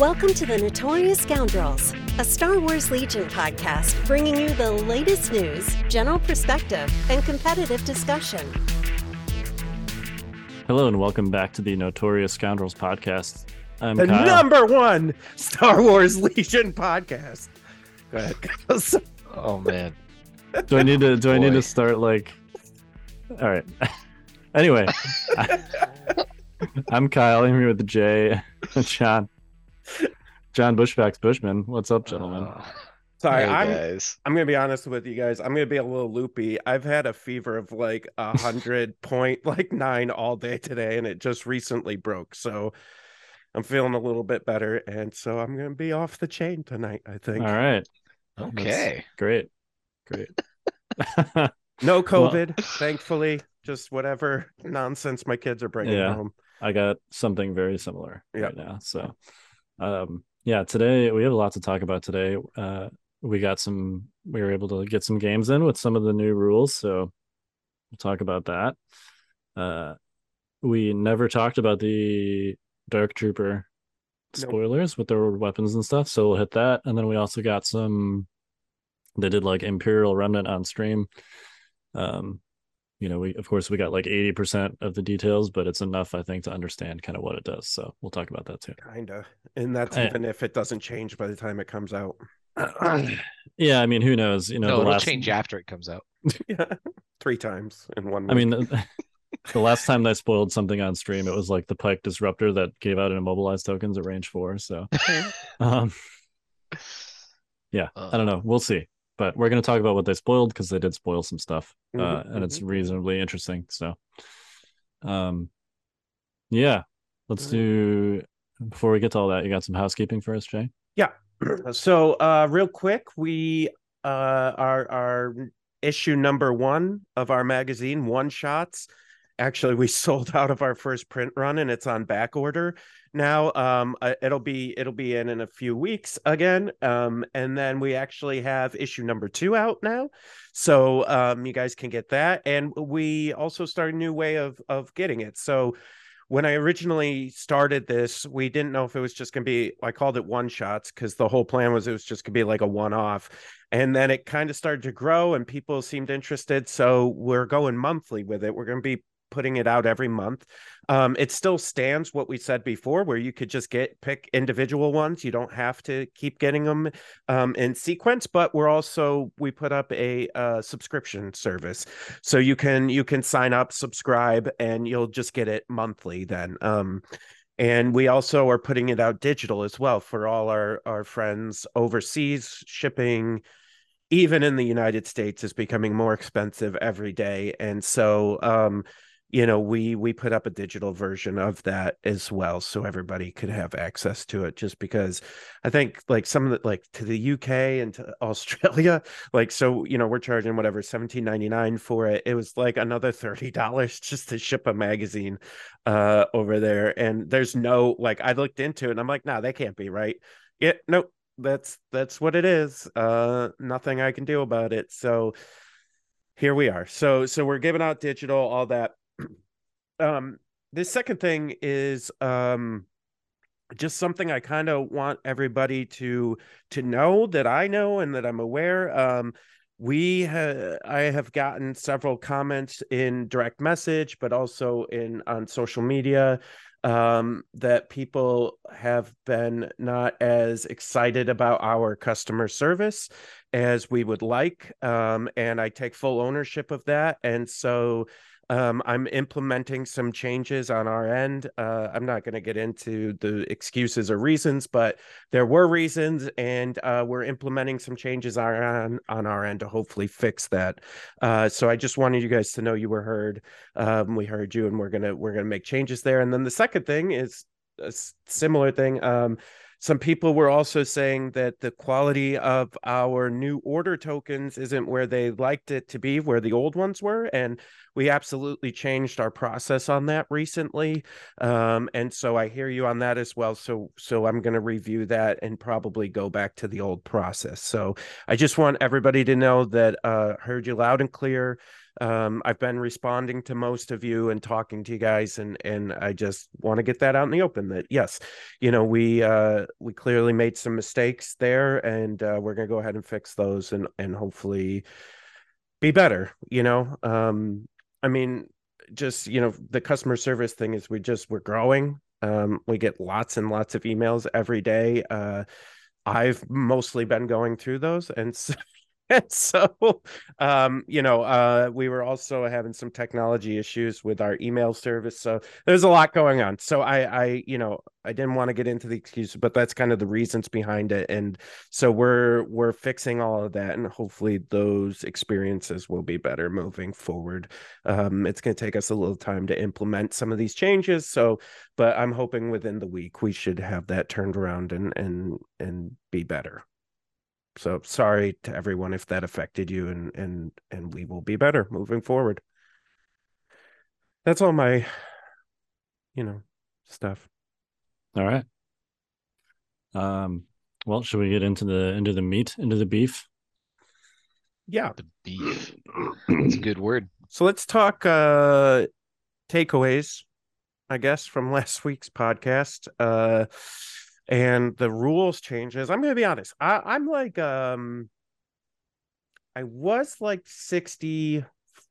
Welcome to the Notorious Scoundrels, a Star Wars Legion podcast bringing you the latest news, general perspective, and competitive discussion. Hello, and welcome back to the Notorious Scoundrels podcast. I'm the Kyle. number one Star Wars Legion podcast. Go ahead. Oh man. do I need to? Do I need to start like? All right. anyway, I, am Kyle. I'm here with the J, John, John Bushbacks Bushman. What's up, gentlemen? Uh, Sorry, hey, I'm guys. I'm gonna be honest with you guys. I'm gonna be a little loopy. I've had a fever of like a hundred point like nine all day today, and it just recently broke. So I'm feeling a little bit better, and so I'm gonna be off the chain tonight. I think. All right. Okay. Great. Great. No COVID, thankfully. Just whatever nonsense my kids are bringing Yeah. home. I got something very similar Yep. right now. So, um, yeah, today we have a lot to talk about today. Uh, we got some, we were able to get some games in with some of the new rules. So we'll talk about that. Uh, we never talked about the Dark Trooper Nope. spoilers with their weapons and stuff. So we'll hit that. And then we also got some, they did like Imperial Remnant on stream. Um, you know, we of course we got like 80% of the details, but it's enough, I think, to understand kind of what it does. So we'll talk about that too. Kinda, and that's I- even if it doesn't change by the time it comes out. yeah, I mean, who knows? You know, no, the it'll last change after it comes out. yeah, three times in one. I mean, the last time they spoiled something on stream, it was like the Pyke Disruptor that gave out an immobilized tokens at range four. So, um, yeah, I don't know. We'll see. But we're going to talk about what they spoiled because they did spoil some stuff, uh, Mhm, and it's mhm. reasonably interesting. So, um, yeah, let's do. Before we get to all that, you got some housekeeping for us, Jay? Yeah. So uh real quick we uh our our issue number one of our magazine one shots actually we sold out of our first print run and it's on back order now um uh, it'll be it'll be in in a few weeks again um and then we actually have issue number two out now so um you guys can get that and we also start a new way of of getting it so when I originally started this, we didn't know if it was just going to be, I called it one shots because the whole plan was it was just going to be like a one off. And then it kind of started to grow and people seemed interested. So we're going monthly with it. We're going to be putting it out every month. Um, it still stands what we said before, where you could just get pick individual ones. You don't have to keep getting them um, in sequence, but we're also, we put up a uh, subscription service so you can you can sign up subscribe and you'll just get it monthly then um and we also are putting it out digital as well for all our our friends overseas shipping even in the united states is becoming more expensive every day and so um you know we we put up a digital version of that as well so everybody could have access to it just because i think like some of the like to the uk and to australia like so you know we're charging whatever 17.99 for it. It was like another $30 just to ship a magazine uh over there and there's no like i looked into it and i'm like nah that can't be right. Yeah nope that's that's what it is uh nothing i can do about it so here we are. So so we're giving out digital all that um the second thing is um just something I kind of want everybody to to know that I know and that I'm aware. Um, we I have gotten several comments in direct message, but also in on social media um, that people have been not as excited about our customer service as we would like, um, and I take full ownership of that. And so um, I'm implementing some changes on our end. Uh, I'm not going to get into the excuses or reasons, but there were reasons, and uh, we're implementing some changes on on our end to hopefully fix that. Uh, so I just wanted you guys to know you were heard. Um, we heard you, and we're gonna we're gonna make changes there. And then the second thing is a similar thing. Um, some people were also saying that the quality of our new order tokens isn't where they liked it to be, where the old ones were, and we absolutely changed our process on that recently um, and so i hear you on that as well so so i'm going to review that and probably go back to the old process. So i just want everybody to know that uh heard you loud and clear Um, I've been responding to most of you and talking to you guys, and and I just want to get that out in the open. That yes, you know we uh, we clearly made some mistakes there, and uh, we're gonna go ahead and fix those, and and hopefully be better. You know, um, I mean, just you know, the customer service thing is we just we're growing. Um, we get lots and lots of emails every day. Uh, I've mostly been going through those, and so, so um you know uh we were also having some technology issues with our email service so there's a lot going on. So i i you know i didn't want to get into the excuses but that's kind of the reasons behind it and so we're we're fixing all of that and hopefully those experiences will be better moving forward. Um it's going to take us a little time to implement some of these changes so but i'm hoping within the week we should have that turned around and and and be better so sorry to everyone if that affected you and and and we will be better moving forward that's all my you know stuff All right. Um. Well, should we get into the into the meat into the beef? yeah The beef. It's a good word. so let's talk uh takeaways i guess from last week's podcast uh and the rules changes i'm gonna be honest I, i'm like um i was like 60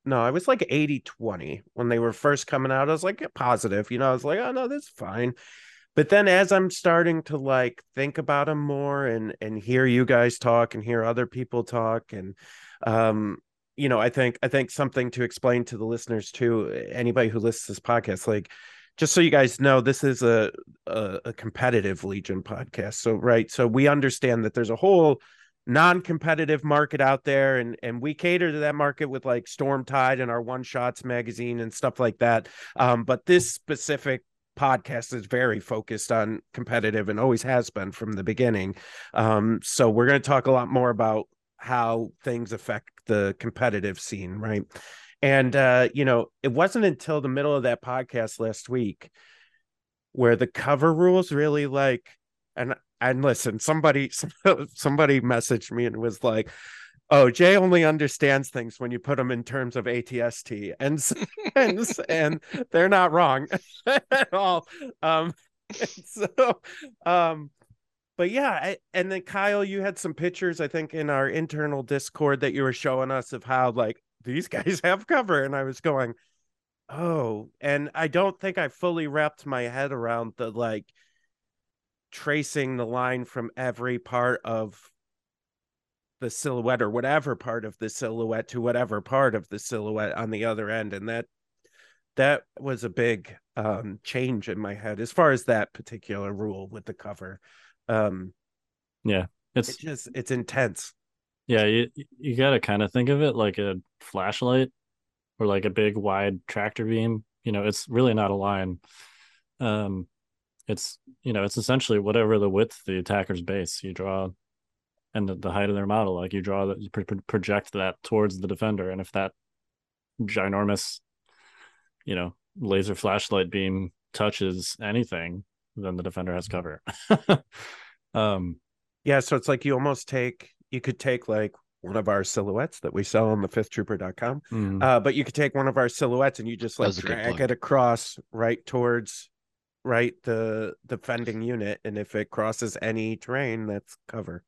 no i was like 80 20 when they were first coming out i was like positive you know i was like oh no that's fine but then as i'm starting to like think about them more and and hear you guys talk and hear other people talk and um you know i think i think something to explain to the listeners too anybody who listens this podcast like just so you guys know this is a, a a competitive legion podcast. So right so we understand that there's a whole non-competitive market out there and and we cater to that market with like storm tide and our one shots magazine and stuff like that. Um but this specific podcast is very focused on competitive and always has been from the beginning. Um so we're going to talk a lot more about how things affect the competitive scene right and uh you know it wasn't until the middle of that podcast last week where the cover rules really like and and listen somebody somebody messaged me and was like oh jay only understands things when you put them in terms of atst and and, and they're not wrong at all. Um so um but yeah I, and then kyle you had some pictures i think in our internal discord that you were showing us of how like these guys have cover and i was going oh and i don't think i fully wrapped my head around the like tracing the line from every part of the silhouette or whatever part of the silhouette to whatever part of the silhouette on the other end and that that was a big um change in my head as far as that particular rule with the cover. Um Yeah, it's it's just it's intense yeah. You you got to kind of think of it like a flashlight or like a big wide tractor beam. You know, it's really not a line. Um, it's you know it's essentially whatever the width the attacker's base you draw, and the, the height of their model. Like you draw that you pro- pro- project that towards the defender, and if that ginormous, you know, laser flashlight beam touches anything, then the defender has cover. um, yeah so it's like you almost take you could take like one of our silhouettes that we sell on the fifthtrooper.com mm, uh but you could take one of our silhouettes and you just like was a good drag it across right towards right the the defending unit and if it crosses any terrain that's cover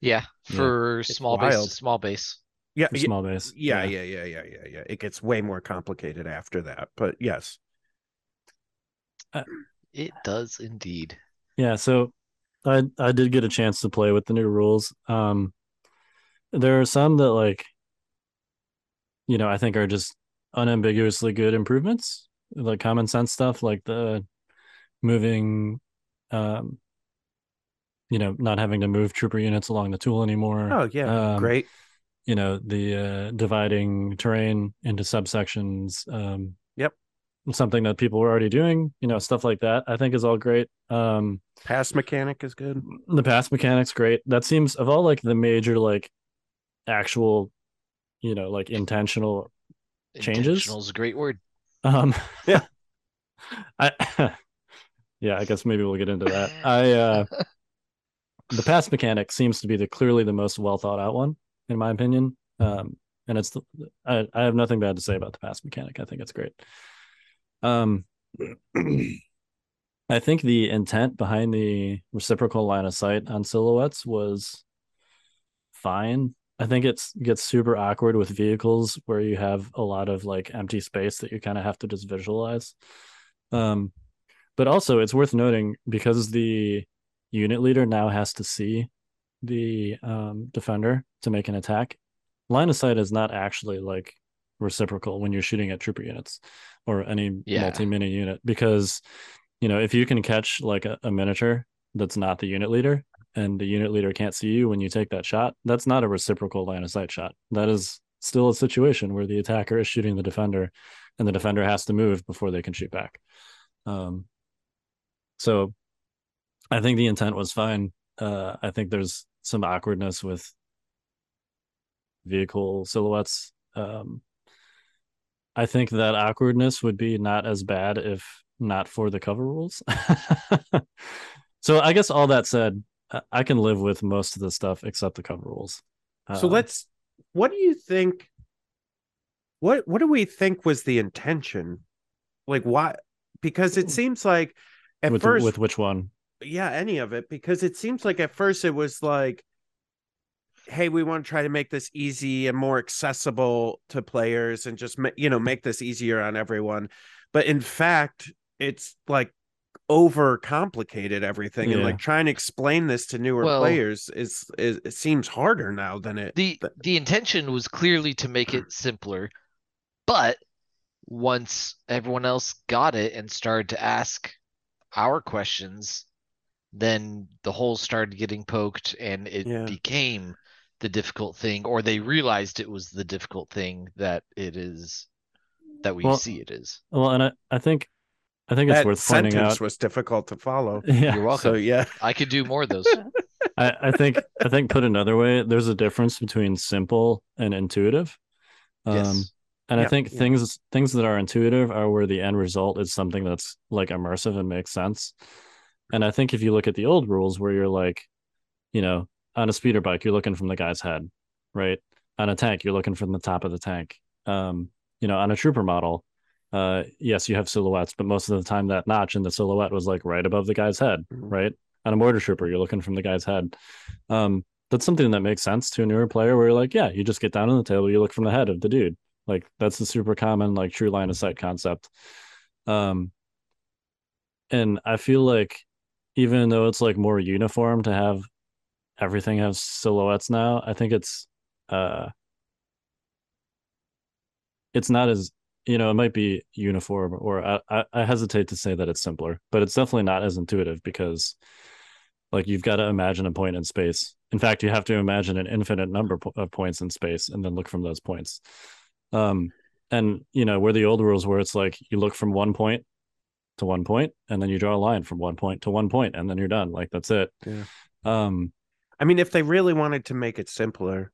Yeah, Yeah. for It's small wild. base, small base. yeah for y- small base. yeah yeah yeah yeah yeah yeah it gets way more complicated after that but yes It does indeed. Yeah, so I I did get a chance to play with the new rules. Um there are some that like you know, I think are just unambiguously good improvements, like common sense stuff like the moving um you know, not having to move trooper units along the tool anymore. oh yeah Um, great You know, the uh dividing terrain into subsections um. Something that people were already doing, you know, stuff like that. I think is all great. Um pass mechanic is good the pass mechanics great that seems of all like the major like actual you know like intentional Changes? Intentional is a great word. um Yeah. i yeah i guess maybe we'll get into that i uh the pass mechanic seems to be the clearly the most well thought out one in my opinion um and it's the, I, I have nothing bad to say about the pass mechanic. I think it's great. Um, I think the intent behind the reciprocal line of sight on silhouettes was fine. I think it gets super awkward with vehicles where you have a lot of like empty space that you kind of have to just visualize. Um, but also it's worth noting because the unit leader now has to see the um, defender to make an attack. Line of sight is not actually like reciprocal when you're shooting at trooper units or any Yeah. multi-mini unit because you know if you can catch like a, a miniature that's not the unit leader and the unit leader can't see you when you take that shot that's not a reciprocal line of sight shot. That is still a situation where the attacker is shooting the defender and the defender has to move before they can shoot back. Um so i think the intent was fine. Uh i think there's some awkwardness with vehicle silhouettes. Um I think that awkwardness would be not as bad if not for the cover rules. so I guess all that said, I- can live with most of the stuff except the cover rules. So Um, let's. What do you think? What What do we think was the intention? Like why? Because it seems like at with first, with which one? yeah, any of it. Because it seems like at first it was like, hey, we want to try to make this easy and more accessible to players, and just ma- you know make this easier on everyone. But in fact, it's like over complicated everything and like trying to explain this to newer Well- players is, is it seems harder now than it The th- the intention was clearly to make it simpler, but once everyone else got it and started to ask our questions, then the holes started getting poked and it Yeah. became the difficult thing, or they realized it was the difficult thing that it is that we Well, see it is. Well, and I, I think I think it's that worth pointing sentence out. was difficult to follow. yeah, You're welcome. So yeah, I could do more of those. I, I think I think put another way, there's a difference between simple and intuitive. Um, Yes. and I think yeah. things things that are intuitive are where the end result is something that's like immersive and makes sense. And I think if you look at the old rules where you're like, you know, on a speeder bike, you're looking from the guy's head, right? On a tank, you're looking from the top of the tank. Um, you know, on a trooper model, uh, yes, you have silhouettes, but most of the time that notch in the silhouette was like right above the guy's head, Mhm. right? On a mortar trooper, you're looking from the guy's head. Um, that's something that makes sense to a newer player where you're like, yeah, you just get down on the table, you look from the head of the dude. Like that's the super common, like true line of sight concept. Um, and I feel like even though it's like more uniform to have everything has silhouettes now, I think it's uh it's not as you know, it might be uniform or I, I, I hesitate to say that it's simpler, but it's definitely not as intuitive because like you've got to imagine a point in space. In fact, you have to imagine an infinite number of points in space and then look from those points. Um, and you know, where the old rules where it's like you look from one point to one point and then you draw a line from one point to one point and then you're done. Like that's it. Yeah. Um, I mean, if they really wanted to make it simpler,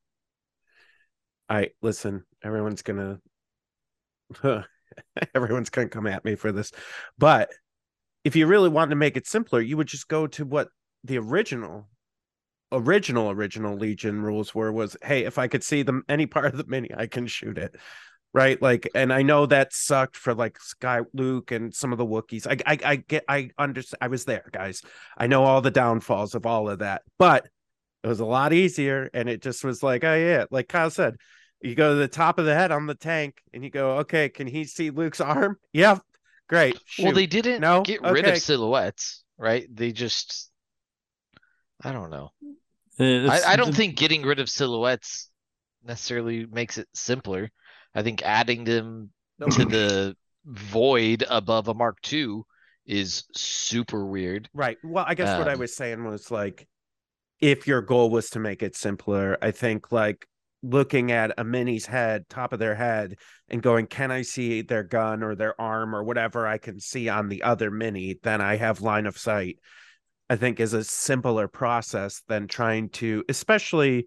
I listen. Everyone's gonna, everyone's gonna come at me for this, but if you really wanted to make it simpler, you would just go to what the original, original, original Legion rules were. Was hey, if I could see them any part of the mini, I can shoot it. Right, like, and I know that sucked for like Sky Luke and some of the Wookiees. I, I, I get, I understand. I was there, guys. I know all the downfalls of all of that, but it was a lot easier and it just was like oh yeah like kyle said you go to the top of the head on the tank and you go okay can he see luke's arm yeah great Well, they didn't No? get rid of silhouettes, right? They just, I don't know. I, I don't think getting rid of silhouettes necessarily makes it simpler. I think adding them to the void above a Mark II is super weird. right well i guess what i Um, was saying was like if your goal was to make it simpler i think like looking at a mini's head top of their head and going can i see their gun or their arm or whatever i can see on the other mini then i have line of sight I think is a simpler process than trying to, especially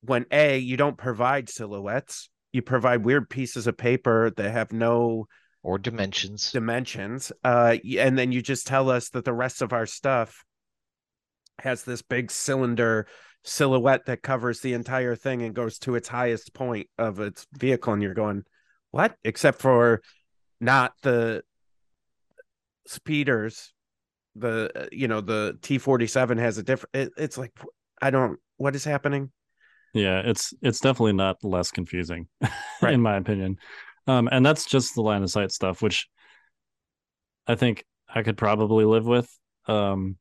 when A, you don't provide silhouettes, you provide weird pieces of paper that have no Or dimensions. dimensions. Uh, and then you just tell us that the rest of our stuff has this big cylinder silhouette that covers the entire thing and goes to its highest point of its vehicle, and you're going, what? Except for not the speeders. The uh, you know the T forty seven has a different. It, it's like I don't. What is happening? Yeah, it's it's definitely not less confusing, Right. in my opinion. Um, and that's just the line of sight stuff, which I think I could probably live with. Um,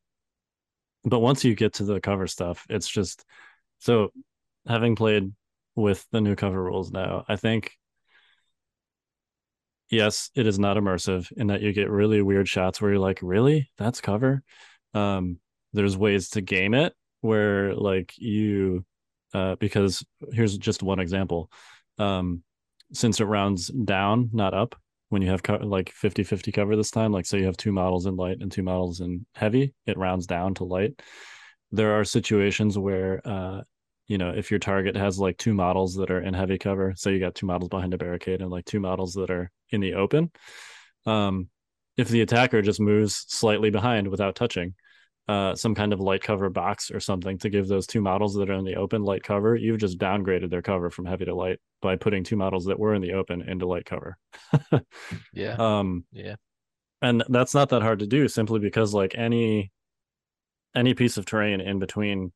but once you get to the cover stuff, it's just so having played with the new cover rules now, I think yes, it is not immersive in that you get really weird shots where you're like, really? That's cover? Um, there's ways to game it where like you uh because here's just one example. Um since it rounds down, not up, when you have co- like 50 50 cover this time, like say you have two models in light and two models in heavy, it rounds down to light. There are situations where uh you know, if your target has like two models that are in heavy cover, so you got two models behind a barricade and like two models that are in the open. Um, if the attacker just moves slightly behind without touching, uh, some kind of light cover box or something to give those two models that are in the open light cover, you've just downgraded their cover from heavy to light by putting two models that were in the open into light cover. Yeah. um, Yeah. and that's not that hard to do simply because like any any piece of terrain in between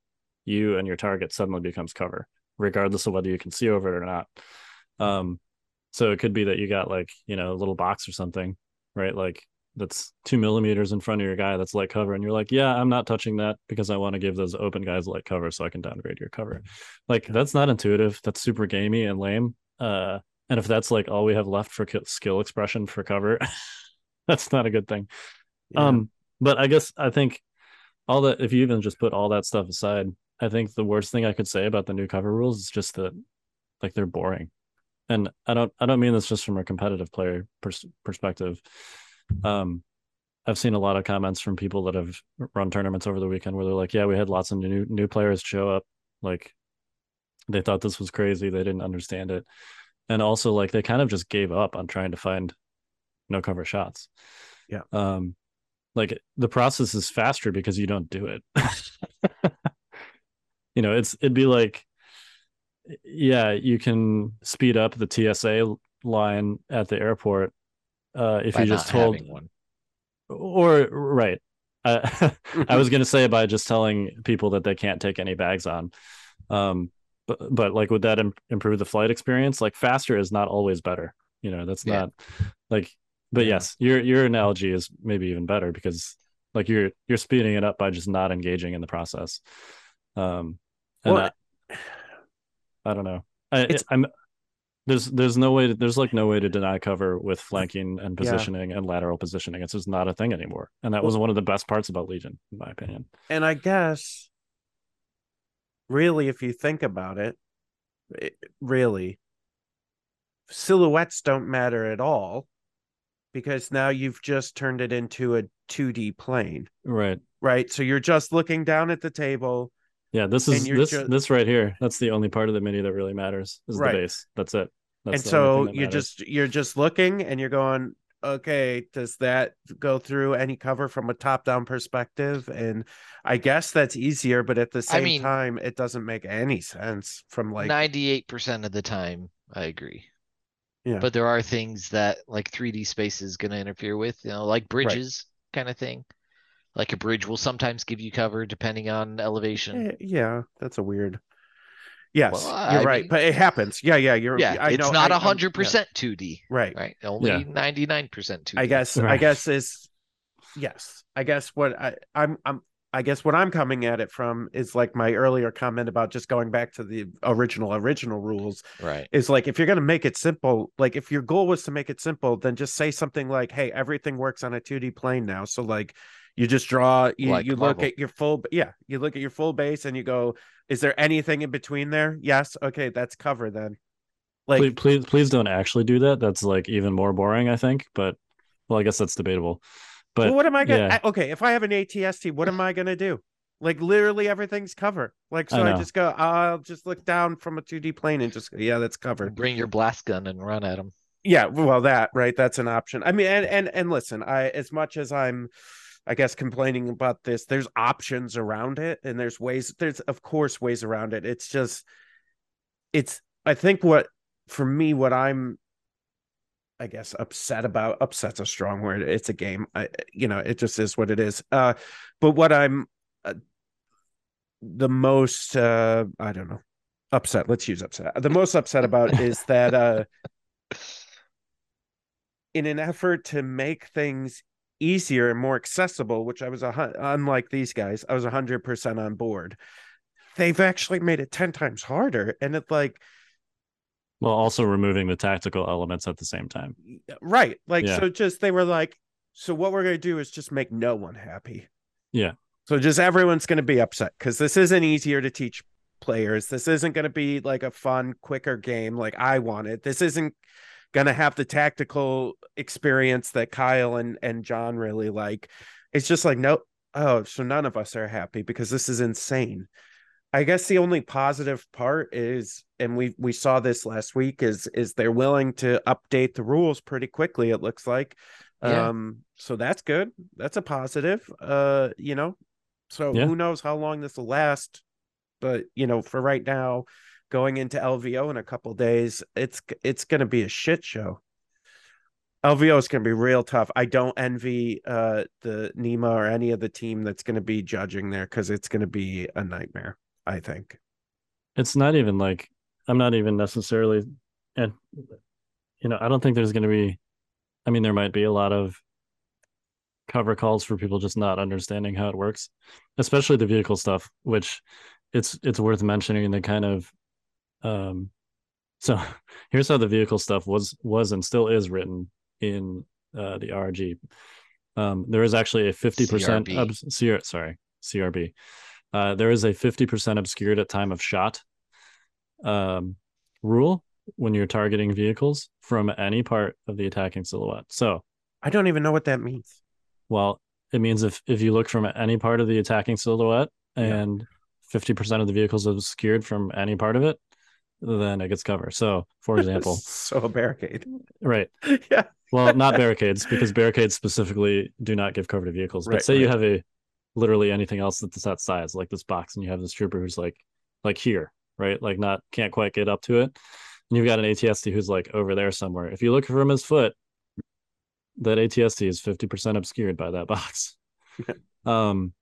you and your target suddenly becomes cover regardless of whether you can see over it or not um so it could be that you got like you know a little box or something right like that's two millimeters in front of your guy that's light cover and you're like yeah i'm not touching that because i want to give those open guys light cover so i can downgrade your cover. Like that's not intuitive. That's super gamey and lame uh and if that's like all we have left for skill expression for cover that's not a good thing. Yeah. um but i guess i think all that if you even just put all that stuff aside i think the worst thing i could say about the new cover rules is just that like they're boring. And i don't i don't mean this just from a competitive player pers- perspective um i've seen a lot of comments from people that have run tournaments over the weekend where they're like yeah we had lots of new new players show up. Like they thought this was crazy. They didn't understand it. And also like they kind of just gave up on trying to find no cover shots. Yeah. um like the process is faster because you don't do it. You know it's it'd be like yeah you can speed up the tsa line at the airport uh if you just told one. or right uh, i was going to say by just telling people that they can't take any bags on um but but like would that Im- improve the flight experience like faster is not always better you know that's Yeah. not like but Yeah. yes your your analogy is maybe even better because like you're you're speeding it up by just not engaging in the process um and Well, I, I don't know I, It's- i'm there's there's no way to, there's like no way to deny cover with flanking and Yeah. positioning and lateral positioning it's just not a thing anymore and that was one of the best parts about legion in my opinion and I guess really, if you think about it, it really silhouettes don't matter at all because now you've just turned it into a 2D plane, right right? So you're just looking down at the table. Yeah, this is this ju- this right here. That's the only part of the mini that really matters is Right. the base. That's it. That's and so you're matters. just you're just looking and you're going okay does that go through any cover from a top down perspective and i guess that's easier but at the same mean- time it doesn't make any sense from like Ninety-eight percent of the time, I agree. Yeah. But there are things that like 3D space is gonna interfere with, you know, like bridges kind of thing. Like a bridge will sometimes give you cover depending on elevation. Eh, yeah that's a weird yes Well, you're I right mean- but it happens yeah yeah you're Yeah, I it's know, not I- a I'm- hundred yeah, percent 2D, right right? Only ninety-nine percent 2D. I guess I guess is yes. I guess what I I'm I'm I guess what I'm coming at it from is like my earlier comment about just going back to the original original rules Right. is like if you're going to make it simple, like if your goal was to make it simple, then just say something like, "Hey, everything works on a 2D plane now." So like you just draw you, Like you look at your full yeah, you look at your full base and you go, "Is there anything in between there?" Yes. Okay, that's cover then. Like please, please please don't actually do that. That's like even more boring, I think. But well, I guess that's debatable. But well, what am I gonna? yeah. I- okay, if I have an ATST, what am I gonna do? Like literally everything's cover. Like so, I I, just go. I'll just look down from a 2D plane and just yeah, that's covered. Bring your blast gun and run at them. Yeah, well, that right, that's an option. I mean, and and and listen, I as much as I'm I guess complaining about this. There's options around it, and there's ways. There's of course ways around it. It's just, it's. I think what for me, what I'm, I guess, upset about. Upset's a strong word. It's a game. I, you know, it just is what it is. Uh, but what I'm, uh, the most, uh, I don't know, upset. Let's use upset. The most upset about is that, uh, in an effort to make things easier and more accessible, which I was a unlike these guys, I was hundred percent on board. They've actually made it ten times harder, and it's like, well, also removing the tactical elements at the same time, right? Like, Yeah. so just they were like, so what we're gonna do is just make no one happy. Yeah. So just everyone's gonna be upset because this isn't easier to teach players. This isn't gonna be like a fun, quicker game like I wanted. This isn't gonna have the tactical experience that Kyle and and John really like. It's just like no, oh, so none of us are happy because this is insane. I guess the only positive part is, and we we saw this last week, is is they're willing to update the rules pretty quickly. It looks like, Yeah. um, so that's good. That's a positive. Uh, you know, so Yeah. who knows how long this will last? But you know, for right now, going into LVO in a couple days, it's it's going to be a shit show. LVO is going to be real tough. I don't envy uh the Nima or any of the team that's going to be judging there because it's going to be a nightmare. I think. it's not even like I'm not even necessarily, and you know, I don't think there's going to be. I mean, there might be a lot of cover calls for people just not understanding how it works, especially the vehicle stuff, which it's it's worth mentioning the kind of um so here's how the vehicle stuff was was and still is written in uh the RG. Um there is actually a 50% CRB. obs- CR, sorry, CRB. Uh there is a 50% obscured at time of shot um rule when you're targeting vehicles from any part of the attacking silhouette. So I don't even know what that means. well, it means if if you look from any part of the attacking silhouette Yeah. and fifty percent of the vehicles are obscured from any part of it, then it gets cover. So, for example, so a barricade. right? yeah. Well, not barricades because barricades specifically do not give cover to vehicles. But Right, say you have a literally anything else that's that size, like this box, and you have this trooper who's like like here, right? Like not can't quite get up to it. And you've got an ATST who's like over there somewhere. If you look from his foot, that ATST is 50% obscured by that box. um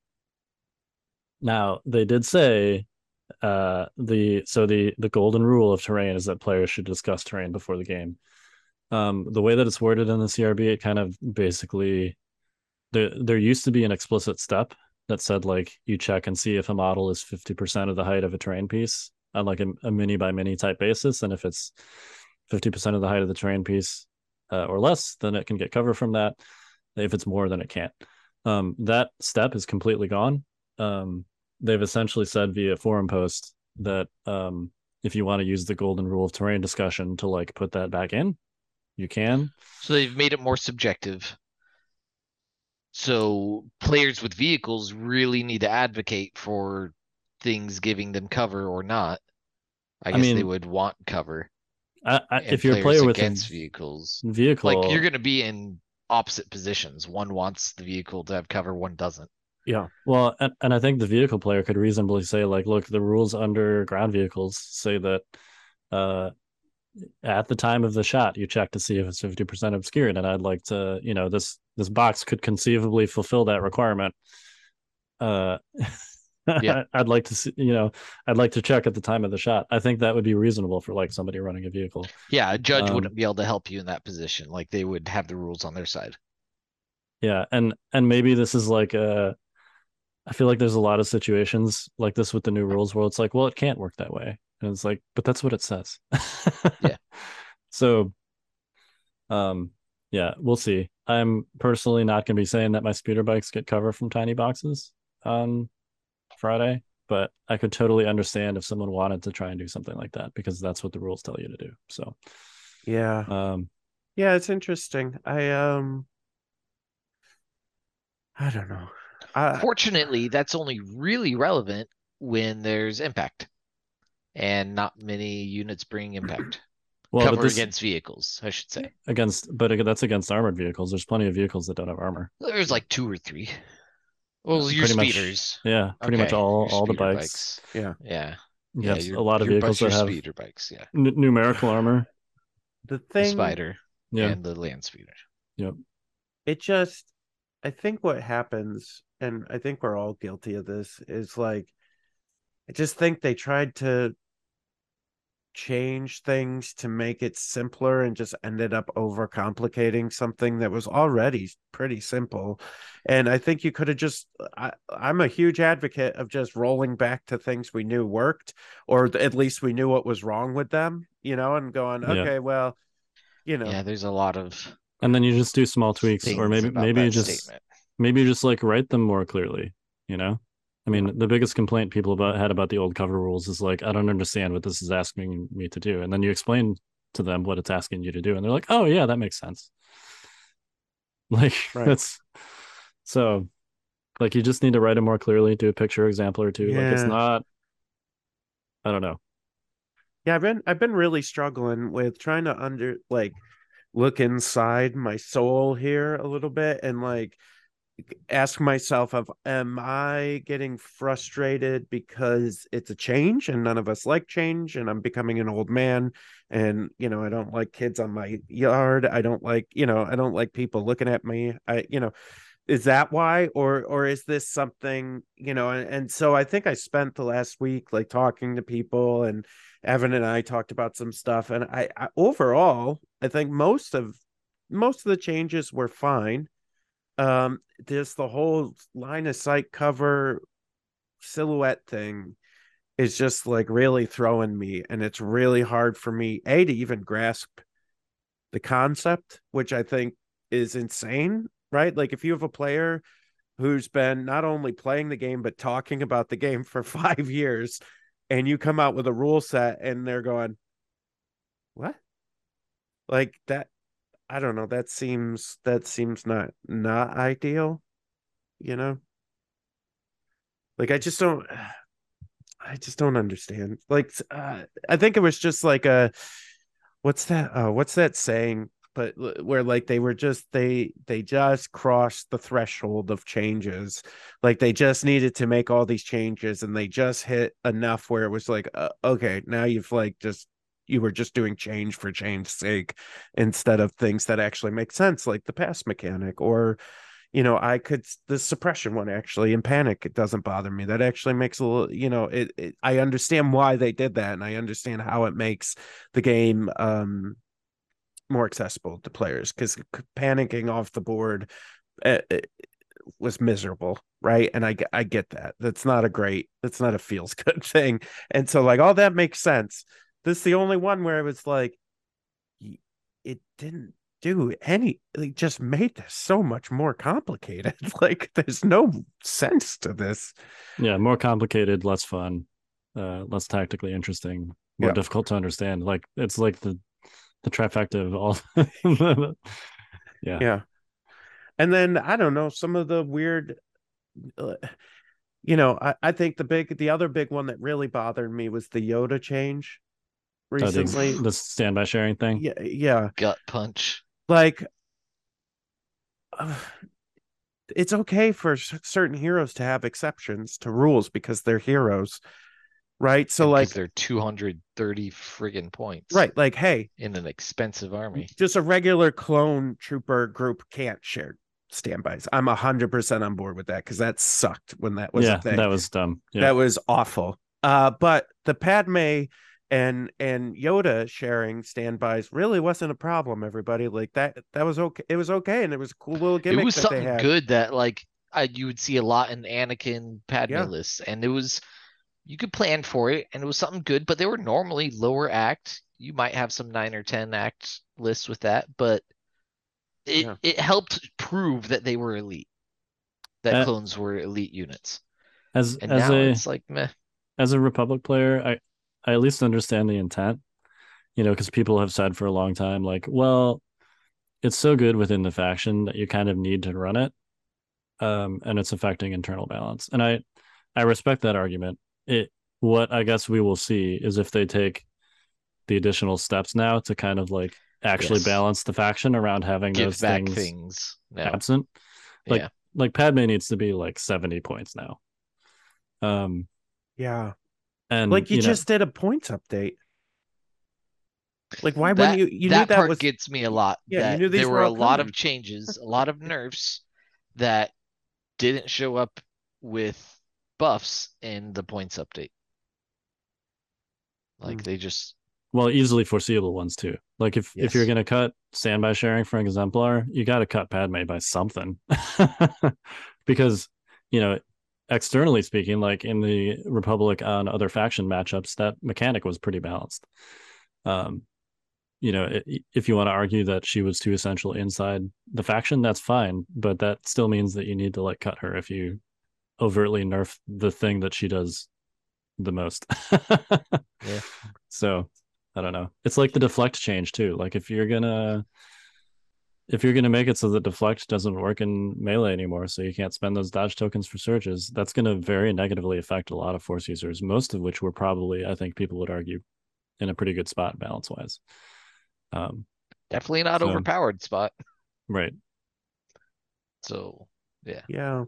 now they did say uh the so the the golden rule of terrain is that players should discuss terrain before the game. Um the way that it's worded in the CRB it kind of basically there there used to be an explicit step that said like you check and see if a model is 50% of the height of a terrain piece on like a, a mini by mini type basis. And if it's 50% of the height of the terrain piece uh, or less then it can get cover from that. If it's more then it can't. Um, that step is completely gone. Um, they've essentially said via forum post that um, if you want to use the golden rule of terrain discussion to like put that back in you can So they've made it more subjective. So players with vehicles really need to advocate for things giving them cover or not. I I guess they would want cover. I, I, if you're a player with vehicles, vehicle like you're going to be in opposite positions. One wants the vehicle to have cover, one doesn't. Yeah. Well, and, and I think the vehicle player could reasonably say, like, look, the rules under ground vehicles say that uh, at the time of the shot, you check to see if it's 50% obscured. And I'd like to, you know, this this box could conceivably fulfill that requirement. Uh, Yeah. I'd like to see, you know, I'd like to check at the time of the shot. I think that would be reasonable for like somebody running a vehicle. Yeah, a judge Um, wouldn't be able to help you in that position. Like they would have the rules on their side. Yeah, and and maybe this is like a I feel like there's a lot of situations like this with the new rules where it's like, well, it can't work that way. And it's like, but that's what it says. Yeah. So um yeah, we'll see. I'm personally not going to be saying that my speeder bikes get cover from tiny boxes on Friday, but I could totally understand if someone wanted to try and do something like that because that's what the rules tell you to do. So, Yeah. um Yeah, it's interesting. I um I don't know. I, Fortunately, that's only really relevant when there's impact and not many units bring impact. Well, Cover but this against vehicles, I should say. against, but that's against armored vehicles. There's plenty of vehicles that don't have armor. There's like two or three. Well, Uh, your pretty much- speeders. Yeah, pretty much all your all the speeder bikes. Yeah. Yeah. You yeah, a lot of your vehicles bikes, that your have speeder bikes, yeah. n- numerical armor. The The thing spider Yeah, and the land speeder. Yep. It just i think what happens and i think we're all guilty of this is like i just think they tried to change things to make it simpler and just ended up overcomplicating something that was already pretty simple and i think you could have just I, i'm a huge advocate of just rolling back to things we knew worked or at least we knew what was wrong with them you know and going Yeah. okay well you know Yeah, there's a lot of and then you just do small tweaks, or maybe maybe you just statement. maybe you just like write them more clearly. You know, I mean, the biggest complaint people about had about the old cover rules is like, I don't understand what this is asking me to do, and then you explain to them what it's asking you to do, and they're like, Oh yeah, that makes sense. Like Right. that's so like you just need to write it more clearly, do a picture example or two. Like it's not. I don't know. Yeah, I've been I've been really struggling with trying to under like look inside my soul here a little bit and like ask myself of am I getting frustrated because it's a change and none of us like change and I'm becoming an old man and you know I don't like kids on my yard. I don't like you know I don't like people looking at me. I you know is that why or or is this something you know and, and so I think I spent the last week like talking to people and Evan and I talked about some stuff, and I, I overall I think most of most of the changes were fine. Um, just the whole line of sight cover silhouette thing is just like really throwing me, and it's really hard for me a to even grasp the concept, which I think is insane, right? Like if you have a player who's been not only playing the game but talking about the game for five years and you come out with a rule set and they're going what? Like that i don't know that seems that seems not not ideal you know? Like i just don't i just don't understand. Like uh, i think it was just like a what's that uh what's that saying but where like they were just they they just crossed the threshold of changes. Like they just needed to make all these changes and they just hit enough where it was like uh, okay now you've like just you were just doing change for change's sake instead of things that actually make sense like the pass mechanic or you know i could the suppression one actually in panic it doesn't bother me. That actually makes a little you know it, it i understand why they did that and i understand how it makes the game um more accessible to players because panicking off the board uh, it was miserable right? And i i get that. That's not a great that's not a feels good thing. And so like all that makes sense. This is the only one where it was like it didn't do any it just made this so much more complicated. Like there's no sense to this. Yeah, more complicated, less fun, uh, less tactically interesting, more Yeah. difficult to understand. Like it's like the the trifecta of all. yeah. yeah and then i don't know some of the weird uh, you know I, I think the big the other big one that really bothered me was the yoda change Oh, the- recently the standby sharing thing. yeah yeah Gut punch. like uh, it's okay for certain heroes to have exceptions to rules because they're heroes right so like they're 230 friggin' points. right like hey In an expensive army. just a regular clone trooper group can't share standbys i'm 100% on board with that because that sucked when that was yeah, a thing that was dumb. Yeah. that was awful uh but the padme and and yoda sharing standbys really wasn't a problem everybody like that that was okay it was okay and it was a cool little gimmick it was that they something had good that like I, you would see a lot in Anakin Padme Yeah. lists, and it was you could plan for it, and it was something good. But they were normally lower act. You might have some nine or ten act lists with that, but it Yeah. it helped prove that they were elite, that Uh, clones were elite units. as And as now a it's like meh. as a Republic player, I I at least understand the intent. You know, because people have said for a long time, like, well, it's so good within the faction that you kind of need to run it, um, and it's affecting internal balance. And I I respect that argument. It what I guess we will see is if they take the additional steps now to kind of like actually Yes. balance the faction around having Give those back things, things. No. absent. Like yeah. like Padme needs to be like 70 points now. Um Yeah. and Like you, know, just did a points update. Like why that, wouldn't you you that knew that part was gets me a lot. Yeah, you knew there were were a all lot of changes, a lot of nerfs that didn't show up with buffs in the points update. Like Hmm. they just well easily foreseeable ones too. Like if if you're gonna cut standby sharing for an exemplar, you gotta cut Padme by something. because, you know, externally speaking, like in the Republic on other faction matchups, that mechanic was pretty balanced. Um, you know, i- if you want to argue that she was too essential inside the faction, that's fine, but that still means that you need to like cut her if you overtly nerf the thing that she does the most. Yeah. So I don't know. It's like the deflect change too. Like if you're gonna if you're gonna make it so that deflect doesn't work in melee anymore, so you can't spend those dodge tokens for surges, that's gonna very negatively affect a lot of force users, most of which were probably, I think people would argue, in a pretty good spot balance wise. Um, definitely not So- overpowered spot. right. So yeah. yeah.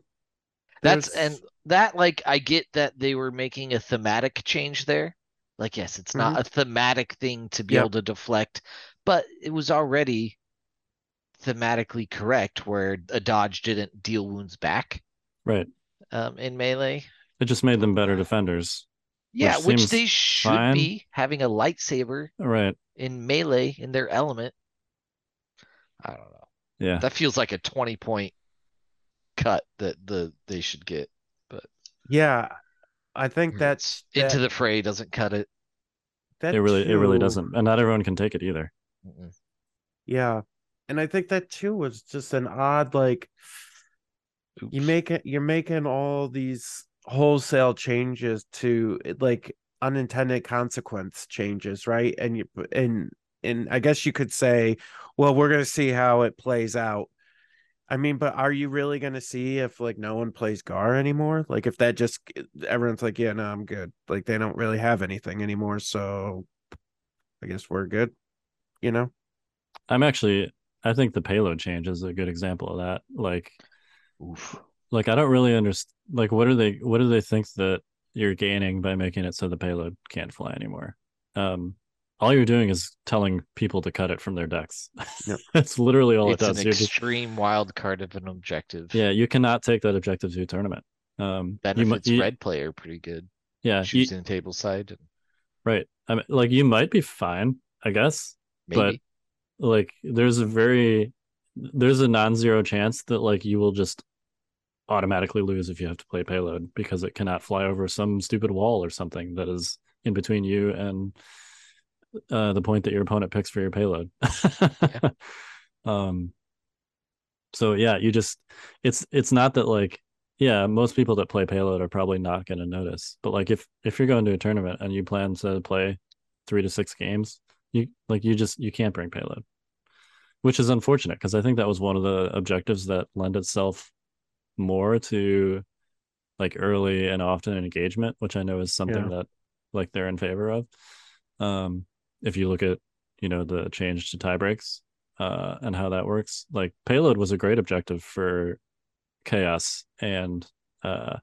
That's There's- and that like I get that they were making a thematic change there. Like yes, it's not a thematic thing to be Yep. able to deflect, but it was already thematically correct where a dodge didn't deal wounds back Right. um in melee. It just made them better defenders. Yeah, Which which, they should fine. be having a lightsaber Right. in melee in their element. I don't know. Yeah. That feels like a 20 point cut that the they should get. But yeah. I think hmm. that's into that- the fray doesn't cut it. that It really it really doesn't. And not everyone can take it either. Yeah. And I think that too was just an odd like you make it you're making all these wholesale changes to like unintended consequence changes, right? And you and and I guess you could say, well, we're gonna see how it plays out. I mean, but are you really gonna see if like no one plays Gar anymore? Like if that just everyone's like, yeah, no, I'm good. Like they don't really have anything anymore, so I guess we're good. You know? I'm actually I think the payload change is a good example of that. Like Oof. like I don't really understand like what are they what do they think that you're gaining by making it so the payload can't fly anymore? Um all you're doing is telling people to cut it from their decks. Yep. That's literally all it's it does. It's an You're just- extreme wild card of an objective. yeah, you cannot take that objective to a tournament. Um you, mi- benefits you- red player pretty good. yeah, you- the table side, and right. I mean like you might be fine, I guess. maybe. like there's a very there's a non-zero chance that like you will just automatically lose if you have to play payload because it cannot fly over some stupid wall or something that is in between you and uh the point that your opponent picks for your payload. Um so yeah you just it's it's not that like yeah most people that play payload are probably not going to notice but like if if you're going to a tournament and you plan to play three to six games you like you just you can't bring payload which is unfortunate because i think that was one of the objectives that lend itself more to like early and often engagement which i know is something Yeah. that like they're in favor of. Um if you look at you know the change to tie breaks uh and how that works like payload was a great objective for chaos and uh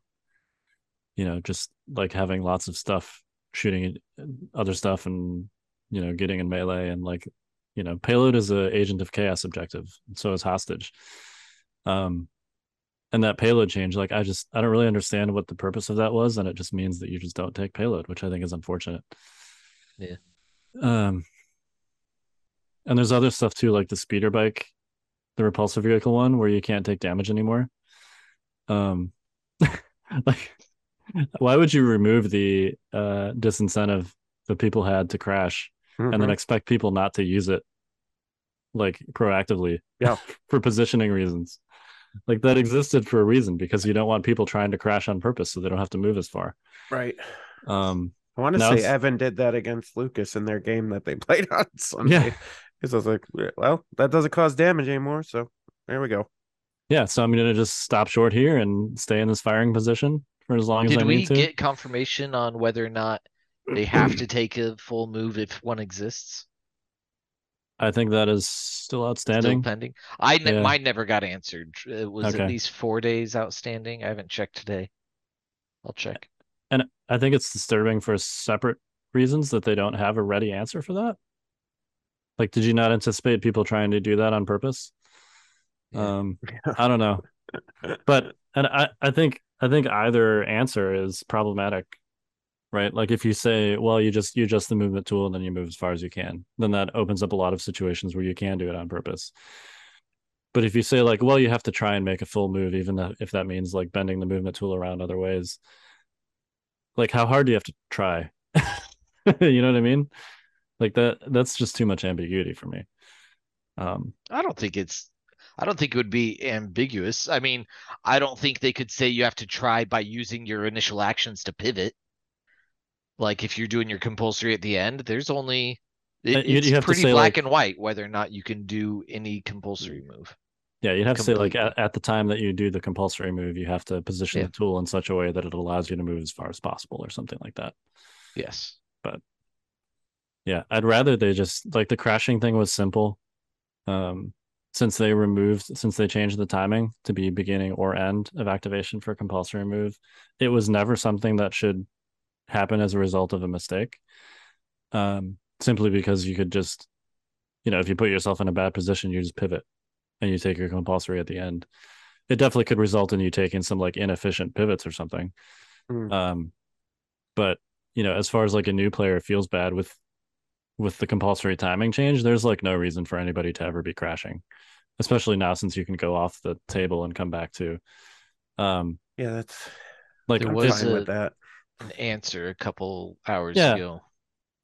you know just like having lots of stuff shooting other stuff and you know getting in melee and like you know payload is a agent of chaos objective so is hostage um and that payload change like i just i don't really understand what the purpose of that was and it just means that you just don't take payload which i think is unfortunate Yeah. Um and there's other stuff too like the speeder bike the repulsor vehicle one where you can't take damage anymore um like why would you remove the uh disincentive that people had to crash and then Mhm. expect people not to use it like proactively Yeah. for positioning reasons like that existed for a reason because you don't want people trying to crash on purpose so they don't have to move as far right. um I want to Now say it's- Evan did that against Lucas in their game that they played on Sunday. Yeah. Because I was like, well, that doesn't cause damage anymore. So there we go. yeah so i'm gonna just stop short here and stay in this firing position for as long as i Did we need to get confirmation on whether or not They have to take a full move if one exists. I think that is still Still outstanding. pending. I ne- Yeah. mine never got answered. It was Okay. at least four days outstanding. I haven't checked today. I'll check. And I think it's disturbing for separate reasons that they don't have a ready answer for that. Like, did you not anticipate people trying to do that on purpose? Yeah. Um, I don't know, but and I I think I think either answer is problematic, right? Like if you say, well, you just you adjust the movement tool and then you move as far as you can, then that opens up a lot of situations where you can do it on purpose. But if you say like, well, you have to try and make a full move, even if that means like bending the movement tool around other ways, like how hard do you have to try? you know what I mean? Like that that's just too much ambiguity for me. Um, I don't think it's I don't think it would be ambiguous. I mean, I don't think they could say you have to try by using your initial actions to pivot. Like if you're doing your compulsory at the end, there's only it- Uh, you- it's you have to pretty black like- and white whether or not you can do any compulsory move. Yeah, you'd have to say like at, at the time that you do the compulsory move, you have to position Yeah. the tool in such a way that it allows you to move as far as possible or something like that. Yes. But yeah, I'd rather they just like the crashing thing was simple. Um since they removed since they changed the timing to be beginning or end of activation for compulsory move, it was never something that should happen as a result of a mistake. Um simply because you could just you know, if you put yourself in a bad position, you just pivot and you take your compulsory at the end. It definitely could result in you taking some like inefficient pivots or something. Mm. Um, but you know, as far as like a new player feels bad with with the compulsory timing change, there's like no reason for anybody to ever be crashing, especially now since you can go off the table and come back to. Um, Yeah, that's like There I'm was fine a- with that. An answer a couple hours Yeah. ago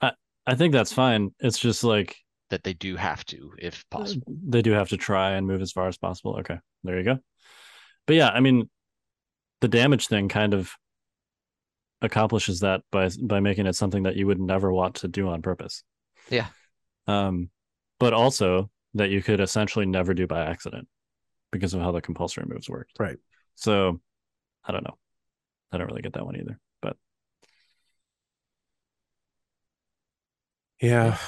I I think that's fine. It's just like that they do have to if possible. they do have to try and move as far as possible. Okay, there you go. But yeah, I mean, the damage thing kind of accomplishes that by by making it something that you would never want to do on purpose. Yeah. Um, but also that you could essentially never do by accident because of how the compulsory moves work. Right. So, I don't know. I don't really get that one either. But Yeah.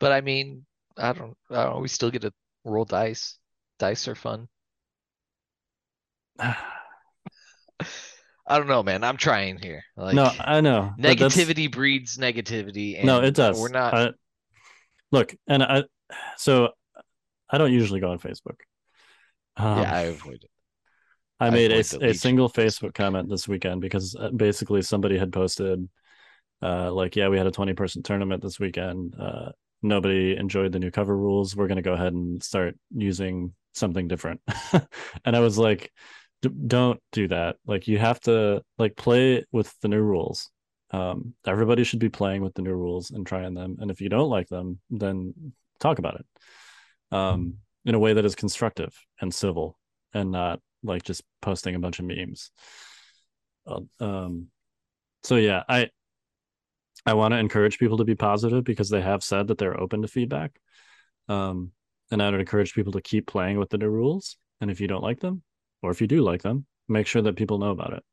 But I mean, I don't, I don't we still get to roll dice. Dice are fun. I don't know, man. I'm trying here. Like no, I know negativity breeds negativity. And no, it does. We're not. I, look, and I, so I don't usually go on Facebook. Um, yeah, I avoid it. I I made a, avoid s- the a single Facebook Facebook comment this weekend because uh, basically somebody had posted, uh, like, yeah, we had a 20 person tournament this weekend. Uh, nobody enjoyed the new cover rules. We're going to go ahead and start using something different. and I was like, don't do that. Like, you have to like play with the new rules. Um, everybody should be playing with the new rules and trying them. And if you don't like them, then talk about it. Um, in a way that is constructive and civil and not like just posting a bunch of memes. Uh, Um, so yeah, I I want to encourage people to be positive because they have said that they're open to feedback. Um, and I would encourage people to keep playing with the new rules. And if you don't like them, or if you do like them, make sure that people know about it.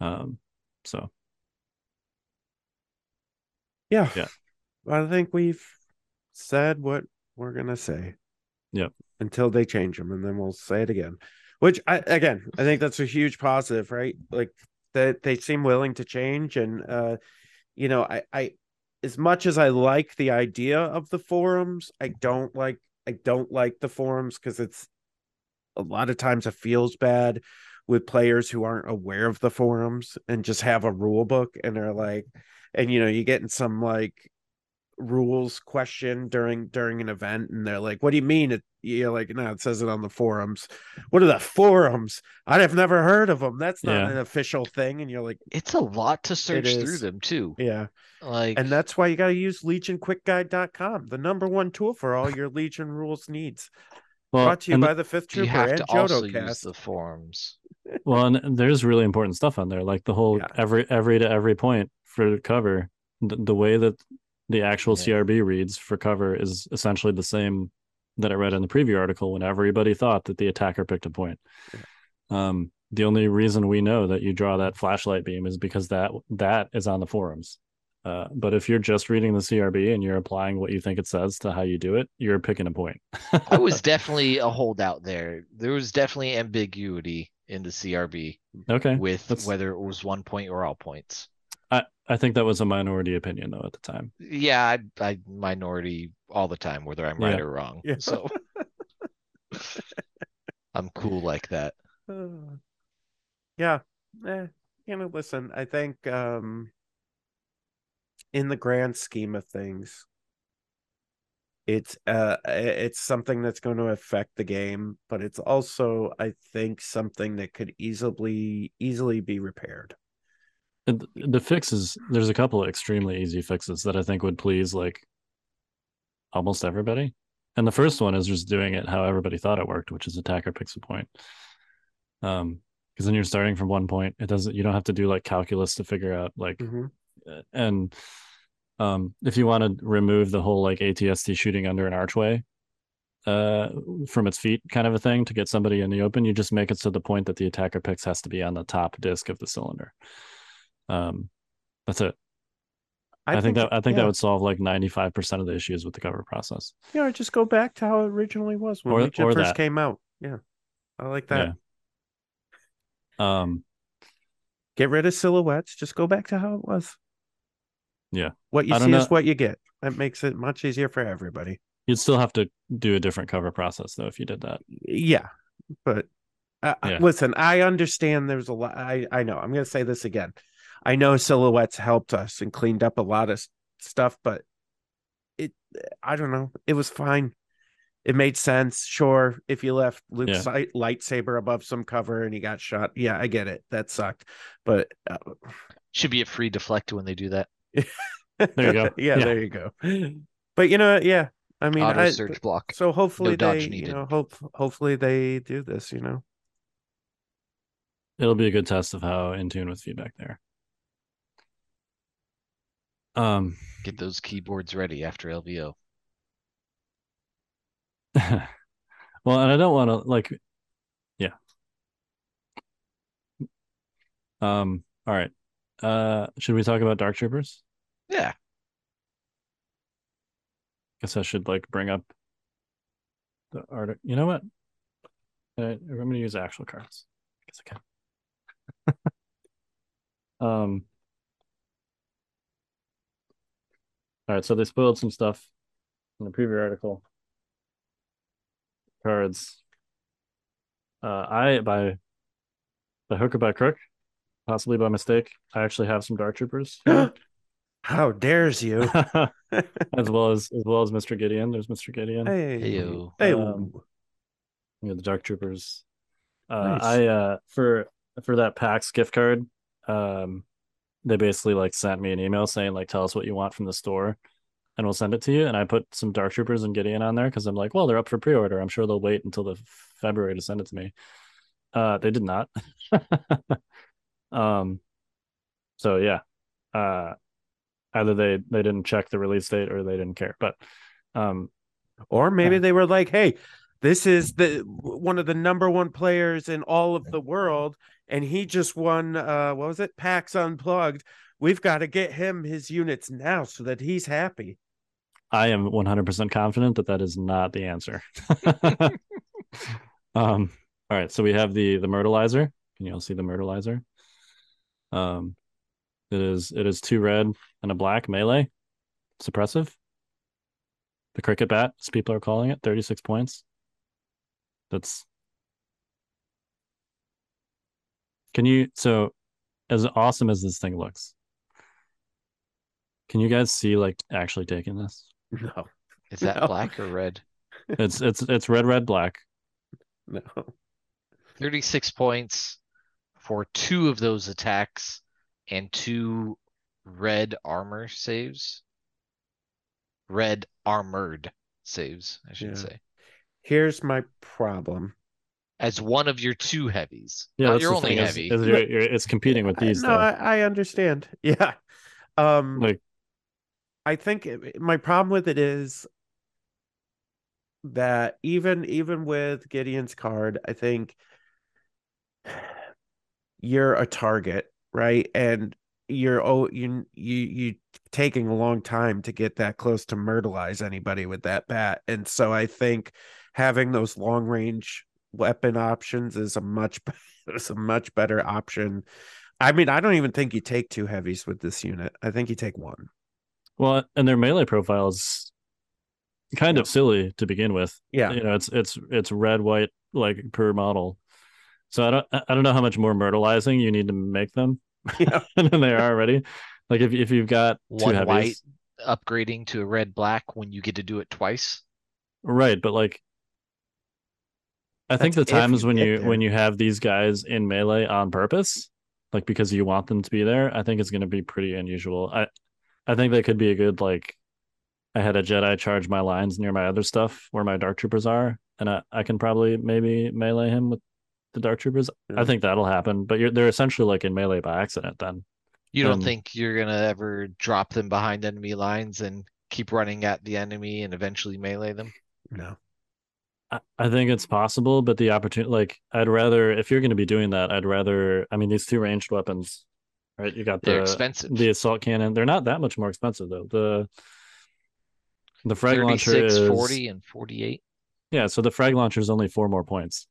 Um, so Yeah. Yeah. I think we've said what we're gonna say. Yep. Until they change them, and then we'll say it again. Which I again, I think that's a huge positive, right? Like that they seem willing to change, and uh, you know, I, I, as much as I like the idea of the forums, I don't like, I don't like the forums because it's a lot of times it feels bad with players who aren't aware of the forums and just have a rule book and they're like and you know you get in some like rules question during during an event and they're like what do you mean it you're like no it says it on the forums what are the forums i have never heard of them that's not Yeah. an official thing and you're like It's a lot to search through them too. yeah Like, and that's why you got to use legionquickguide.com the number one tool for all your legion rules needs well, brought to you and by the fifth you trooper have and to also use the forums. well, and there's really important stuff on there, like the whole Yeah. every every to every point for cover. The, the way that the actual Yeah. CRB reads for cover is essentially the same that I read in the preview article when everybody thought that the attacker picked a point. Um, the only reason we know that you draw that flashlight beam is because that that is on the forums. Uh, but if you're just reading the CRB and you're applying what you think it says to how you do it, you're picking a point. I was definitely a holdout there. There was definitely ambiguity in the CRB okay. with That's- whether it was one point or all points. I, I think that was a minority opinion though at the time. Yeah, I, I minority all the time, whether I'm right Yeah. or wrong. Yeah. So I'm cool like that. Uh, yeah. Eh, you know, listen, I think um in the grand scheme of things, it's uh it's something that's going to affect the game, but it's also, I think, something that could easily easily be repaired. The fixes, there's a couple of extremely easy fixes that I think would please like almost everybody. And the first one is just doing it how everybody thought it worked, which is attacker picks a point. Um, because then you're starting from one point. It doesn't. You don't have to do like calculus to figure out like Mhm. uh, and um if you want to remove the whole like ATST shooting under an archway uh from its feet kind of a thing to get somebody in the open, you just make it so the point that the attacker picks has to be on the top disc of the cylinder. Um that's it. I, think, that I think yeah. that would solve like 95% of the issues with the cover process. Yeah, just go back to how it originally was when Or- Legion or first that. came out. Yeah. I like that. Um Get rid of silhouettes. Just go back to how it was. Yeah. What you I see is what you get. That makes it much easier for everybody. you'd still have to do a different cover process though if you did that. Yeah. But uh, Yeah. listen, I understand there's a lot. I, I know. I'm going to say this again. I know silhouettes helped us and cleaned up a lot of stuff, but it, I don't know. It was fine. It made sense. Sure. If you left Luke's Yeah. sight lightsaber above some cover and he got shot. Yeah, I get it. That sucked. But uh, Should be a free deflect when they do that. There you go. yeah, Yeah. there you go. But you know, yeah. I mean, Auto I, search block. so hopefully dodge they, you know, hope hopefully they do this. You know, It'll be a good test of how in tune with feedback there. Um Get those keyboards ready after LVO. well, and I don't want to like yeah. Um all right. Uh should we talk about Dark Troopers? Yeah. Guess I should like bring up the art. You know what? Uh, I'm going to use actual cards. I guess I can. um. All right, so they spoiled some stuff in the preview article. Cards. Uh, I by by hook or by crook, possibly by mistake, I actually have some Dark Troopers. how dares you? as well as as well as Mr. Gideon. There's Mr. Gideon. hey, Heyo. hey, Um, you know, the Dark Troopers. Uh, Nice. I uh for for that PAX gift card, um, they basically like sent me an email saying like, tell us what you want from the store, and we'll send it to you. And I put some Dark Troopers and Gideon on there because I'm like, well, they're up for pre-order. I'm sure they'll wait until the February to send it to me. Uh, they did not. um, so yeah, uh, either they they didn't check the release date or they didn't care. But um, or maybe Yeah. they were like, hey. This is the one of the number one players in all of the world, and he just won. Uh, what was it? PAX Unplugged. We've got to get him his units now so that he's happy. I am 100% confident that that is not the answer. um, all right, so we have the the myrtleizer. Can you all see the myrtleizer? Um, it is it is two red and a black melee suppressive. The cricket bat, as people are calling it, 36 points. That's can you so as awesome as this thing looks, can you guys see like actually taking this? No, Is that No. black or red? It's it's it's red, red, black. no. 36 points for two of those attacks and two red armor saves. Red armored saves, I should Yeah. say. Here's my problem. As one of your two heavies. Yeah, Not your only thing. is- heavy. is you're- you're- it's competing with I- these. no, though. I, I understand. Yeah. Um Like- I think it- my problem with it is that even even with Gideon's card, I think you're a target, right? And you're oh you you you taking a long time to get that close to myrtleize anybody with that bat. And so I think having those long range weapon options is a much is a much better option. I mean, I don't even think you take two heavies with this unit. I think you take one. Well, and their melee profile is kind Yeah. of silly to begin with. Yeah. You know, it's it's it's red white like per model. So I don't I don't know how much more myrtleizing you need to make them Yeah. than they are already. Like if if you've got two One heavies, white upgrading to a red black when you get to do it twice. right? But like, I think the That's if times when you there. when you have these guys in melee on purpose, like because you want them to be there, I think it's going to be pretty unusual. I I think that could be a good like. I had a Jedi charge my lines near my other stuff where my Dark Troopers are, and I, I can probably maybe melee him with the Dark Troopers. I think that'll happen, but you're they're essentially like in melee by accident then. You don't Um, think you're gonna ever drop them behind enemy lines and keep running at the enemy and eventually melee them? No. I, think it's possible, but the opportunity, like, I'd rather if you're going to be doing that, I'd rather. I mean, these two ranged weapons, right? You got They're the expensive. the assault cannon. They're not that much more expensive though. The the frag launcher is 40, and 48. yeah. So the frag launcher is only four more points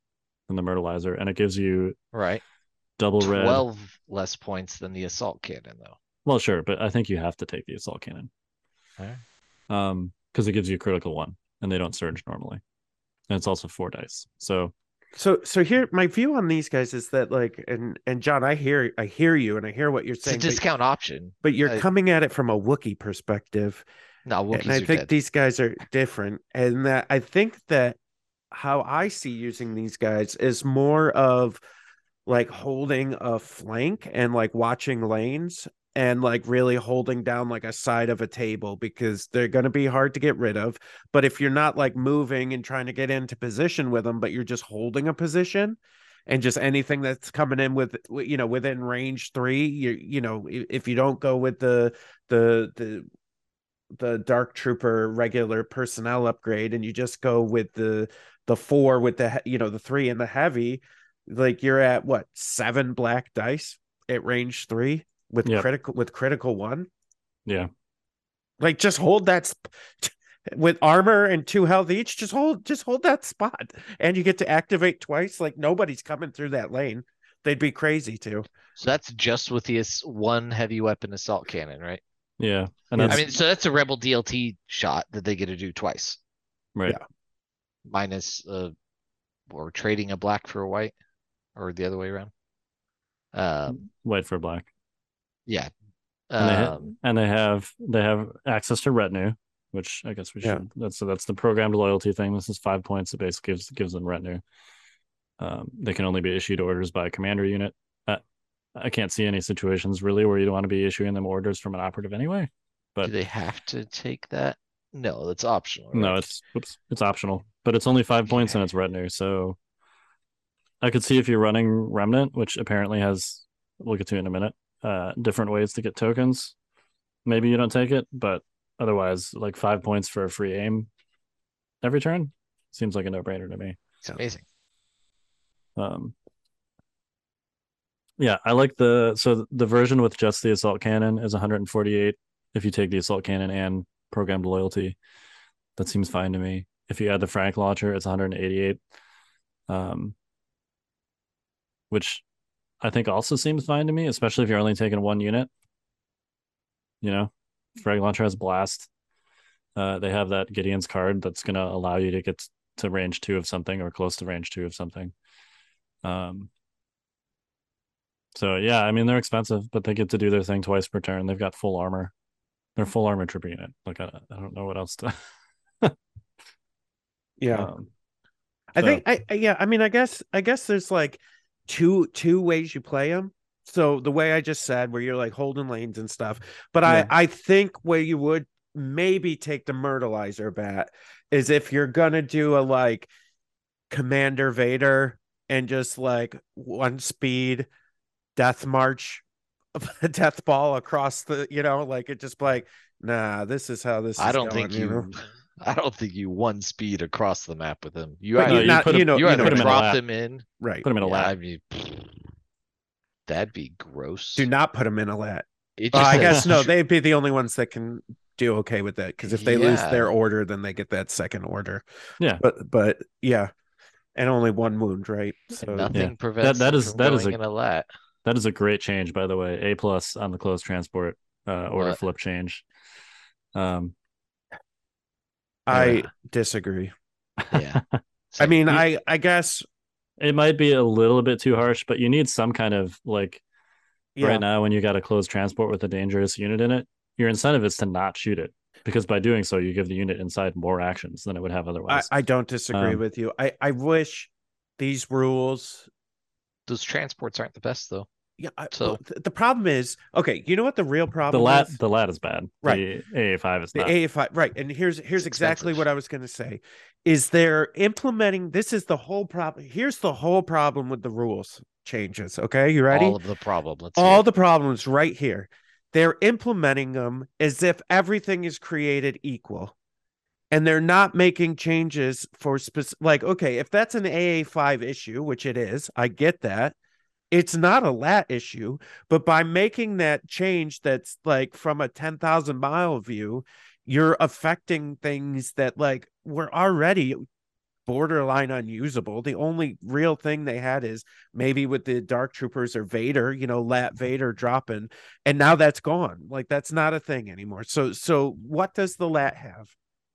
than the myrtleizer, and it gives you Right. double red. 12 less points than the assault cannon, though. Well, sure, but I think you have to take the assault cannon. Alright. Um, because it gives you a critical one, and they don't surge normally, and it's also four dice. So So so here my view on these guys is that like and and Jon, I hear I hear you and I hear what you're It's a saying, but, discount option. but you're I- coming at it from a Wookiee perspective. No, Wookiees and I are think dead. these guys are different. And that I think that how I see using these guys is more of like holding a flank and like watching lanes and like really holding down like a side of a table because they're going to be hard to get rid of. But if you're not like moving and trying to get into position with them, but you're just holding a position and just anything that's coming in with you know within range three, you you know if you don't go with the the the the dark trooper regular personnel upgrade and you just go with the the four with the you know the three and the heavy like you're at what seven black dice at range three with Yep. critical with critical one yeah, like just hold that sp- with armor and two health each just hold just hold that spot and you get to activate twice like nobody's coming through that lane they'd be crazy to So that's just with the one heavy weapon assault cannon, right? yeah, and that's I mean, so that's a rebel DLT shot that they get to do twice, right. yeah. minus uh, or trading a black for a white, or the other way around. Um, White for black. Yeah. and they, ha- Um, and they have they have access to retinue, which I guess we should. Yeah. That's so that's the programmed loyalty thing. This is five points. It basically gives gives them retinue. Um, they can only be issued orders by a commander unit. Uh, I can't see any situations really where you don't want to be issuing them orders from an operative anyway. but- do they have to take that? No, that's optional. No, it's oops, it's optional, but it's only five points and it's retinue. So I could see if you're running remnant, which apparently has we'll get to in a minute, uh, different ways to get tokens. Maybe you don't take it, but otherwise, like five points for a free aim every turn seems like a no brainer to me. it's amazing. Um, yeah, I like the so the version with just the assault cannon is 148. If you take the assault cannon and programmed loyalty, that seems fine to me. If you add the frag launcher, it's 188. Um, which I think also seems fine to me, especially if you're only taking one unit. You know, frag launcher has blast. Uh, they have that Gideon's card that's going to allow you to get to range two of something or close to range two of something. Um, so yeah, I mean they're expensive, but they get to do their thing twice per turn. They've got full armor. They're full armor trooper unit. Like I, I don't know what else to. yeah Um, I So- think I I- yeah, I mean I guess I guess there's like two two ways you play them. So the way I just said where you're like holding lanes and stuff. But Yeah. I I think where you would maybe take the myrtleizer bat is if you're to do a like Commander Vader and just like one speed death march death ball across the you know like it just like nah this is how this I is don't going, think you. know? I don't think you one speed across the map with them. You But No, either, you you not put you him- know you you either know put him in a drop lap. them in. right put him in a Yeah, lap. I mean, That'd be gross. Do not put them in a lat. It Well, just I guess no, they'd be the only ones that can do okay with that because if they lose Yeah. their order, then they get that second order. Yeah. but but yeah, and only one wound, right? So nothing prevents that them is- from that is going a- in a lat. That is a great change, by the way. A plus on the closed transport uh, order What? flip change. Um, I Yeah. disagree. Yeah. I mean, you- I I guess it might be a little bit too harsh, but you need some kind of like yeah. right now when you got a closed transport with a dangerous unit in it, your incentive is to not shoot it because by doing so, you give the unit inside more actions than it would have I, otherwise. I don't disagree Um, with you. I I wish these rules. those transports aren't the best though. Yeah. I, So- well, th- the problem is okay. You know what the real problem? the problem lat is? the lat is bad. Right. The AA five is The not. A5, right. And here's here's exactly what I was going to say. Is they're implementing this is the whole problem. Here's the whole problem with the rules changes, okay? You ready? All of the problem. Let's All hear the problems right here. They're implementing them as if everything is created equal. And they're not making changes for specific like okay, if that's an AA5 issue, which it is, I get that. It's not a lat issue, but by making that change that's like from a 10,000 mile view, you're affecting things that like were already borderline unusable. The only real thing they had is maybe with the dark troopers or Vader, you know, lat Vader dropping, and now that's gone. Like that's not a thing anymore. So so what does the lat have?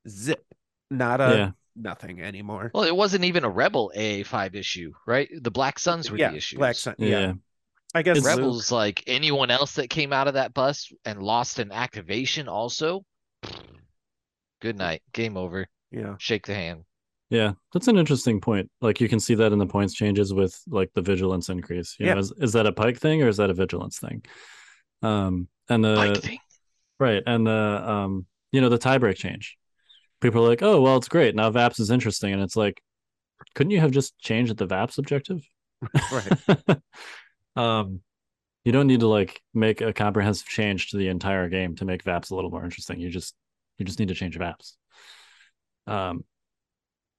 Zip. Not a yeah. Nothing anymore. Well, it wasn't even a rebel AA5 issue, right? The Black Suns were yeah, the issues. Black Sun. Yeah. Yeah. I guess It's- Luke- Rebels, like anyone else that came out of that bus and lost an activation, also. Good night. Game over. yeah. Shake the hand. Yeah, that's an interesting point. Like you can see that in the points changes with like the vigilance increase. You Yeah. know, is, is that a Pyke thing or is that a vigilance thing? Um, and the Pyke thing. right and the um, you know, the tiebreak change. People are like, oh well, it's great now. Vaps is interesting, and it's like, couldn't you have just changed the Vaps objective? Right. um, you don't need to like make a comprehensive change to the entire game to make Vaps a little more interesting. You just you just need to change Vaps. Um,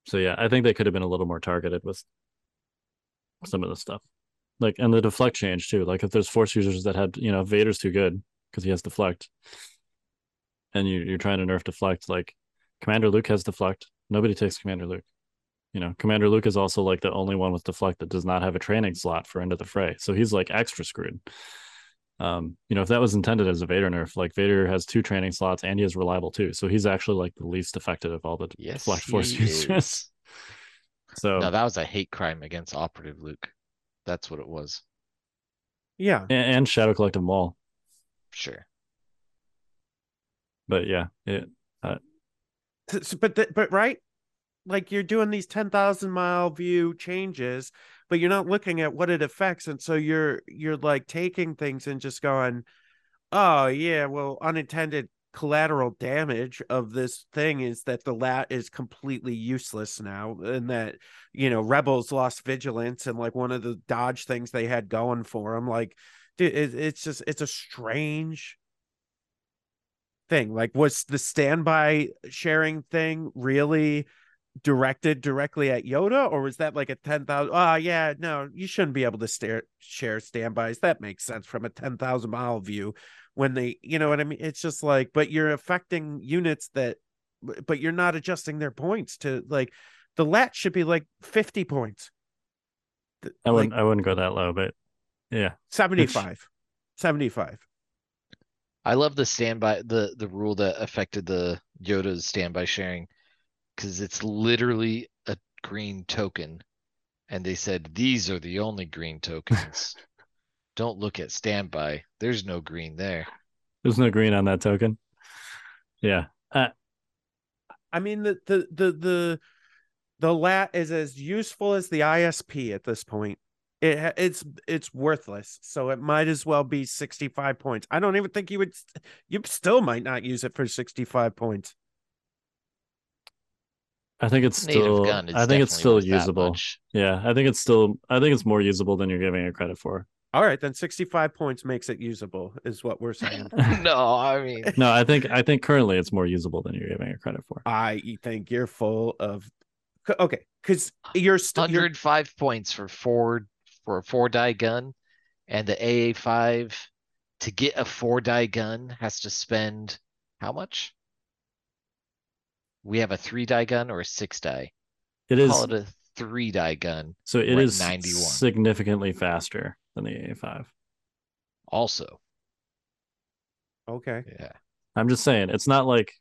so yeah, I think they could have been a little more targeted with some of the stuff, like and the deflect change too. Like if there's force users that had you know Vader's too good because he has deflect, and you you're trying to nerf deflect. Like Commander Luke has deflect. Nobody takes Commander Luke. You know, Commander Luke is also like the only one with deflect that does not have a training slot for end of the fray. So he's like extra screwed. Um, you know, if that was intended as a Vader nerf, like Vader has two training slots and he is reliable too. So he's actually like the least effective of all the Yes, deflect force he users. So No, that was a hate crime against Operative Luke. That's what it was. Yeah. and, and Shadow Collective Maul. Sure. But yeah, it Th- s- But th- but right, like you're doing these ten thousand mile view changes, but you're not looking at what it affects, and so you're you're like taking things and just going, oh yeah, well unintended collateral damage of this thing is that the lat is completely useless now and that you know rebels lost vigilance and like one of the dodge things they had going for them like dude it, it's just it's a strange thing like was the standby sharing thing really directed directly at yoda or was that like a 10,000 oh ah, yeah no you shouldn't be able to stare, share standbys. That makes sense from a 10,000 mile view when they you know what i mean? It's just like but you're affecting units that but you're not adjusting their points to like the lat should be like 50 points. I wouldn't I wouldn't go that low, but yeah. 75 75 I love the standby the the rule that affected the Yoda's standby sharing because it's literally a green token, and they said these are the only green tokens. Don't look at standby. There's no green there. There's no green on that token. Yeah. Uh, I mean the the the the the lat is as useful as the ISP at this point. It it's it's worthless, so it might as well be 65 points. I don't even think you would you still might not use it for 65 points. I think it's still I think it's still usable. Yeah, I think it's still I think it's more usable than you're giving it credit for. All right, then 65 points makes it usable is what we're saying. no, I mean no, I think I think currently it's more usable than you're giving it credit for. I think you're full of okay, cuz you're still you're 105 points for four for a four die gun and the AA five to get a four die gun has to spend how much? We have a three die gun or a six die. It is Call it a three die gun. so it we're at is 91. significantly faster than the AA5. Also, Okay. yeah. I'm just saying, it's not like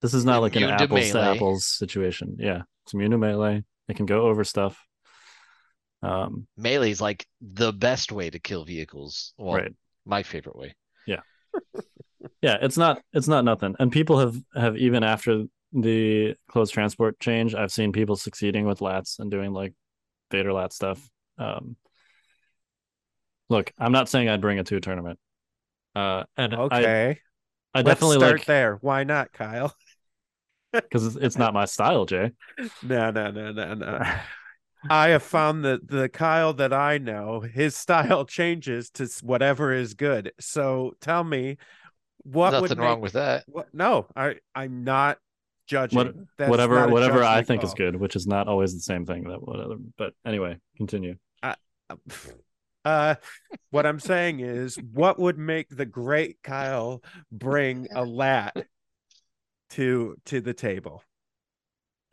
this is not like an Immune to apples to melee. apples situation. Yeah, it's immune to melee. It can go over stuff. Um, Melee is like the best way to kill vehicles. Well, right. my favorite way. Yeah, yeah, it's not it's not nothing. And people have have even after the closed transport change, I've seen people succeeding with lats and doing like Vader lat stuff. Um, look, I'm not saying I'd bring it to a tournament. Uh, and I Okay. I Let's definitely start like there. Why not, Kyle? because it's, it's not my style, Jay. No, no, no, no, no. I have found that the Kyle that I know, his style changes to whatever is good. So tell me, what would Nothing wrong with that. What? No, I I'm not judging. What- That's whatever not a whatever I judgment think is good, which is not always the same thing that whatever. But anyway, continue. Uh, what I'm saying is, what would make the great Kyle bring a lat to to the table?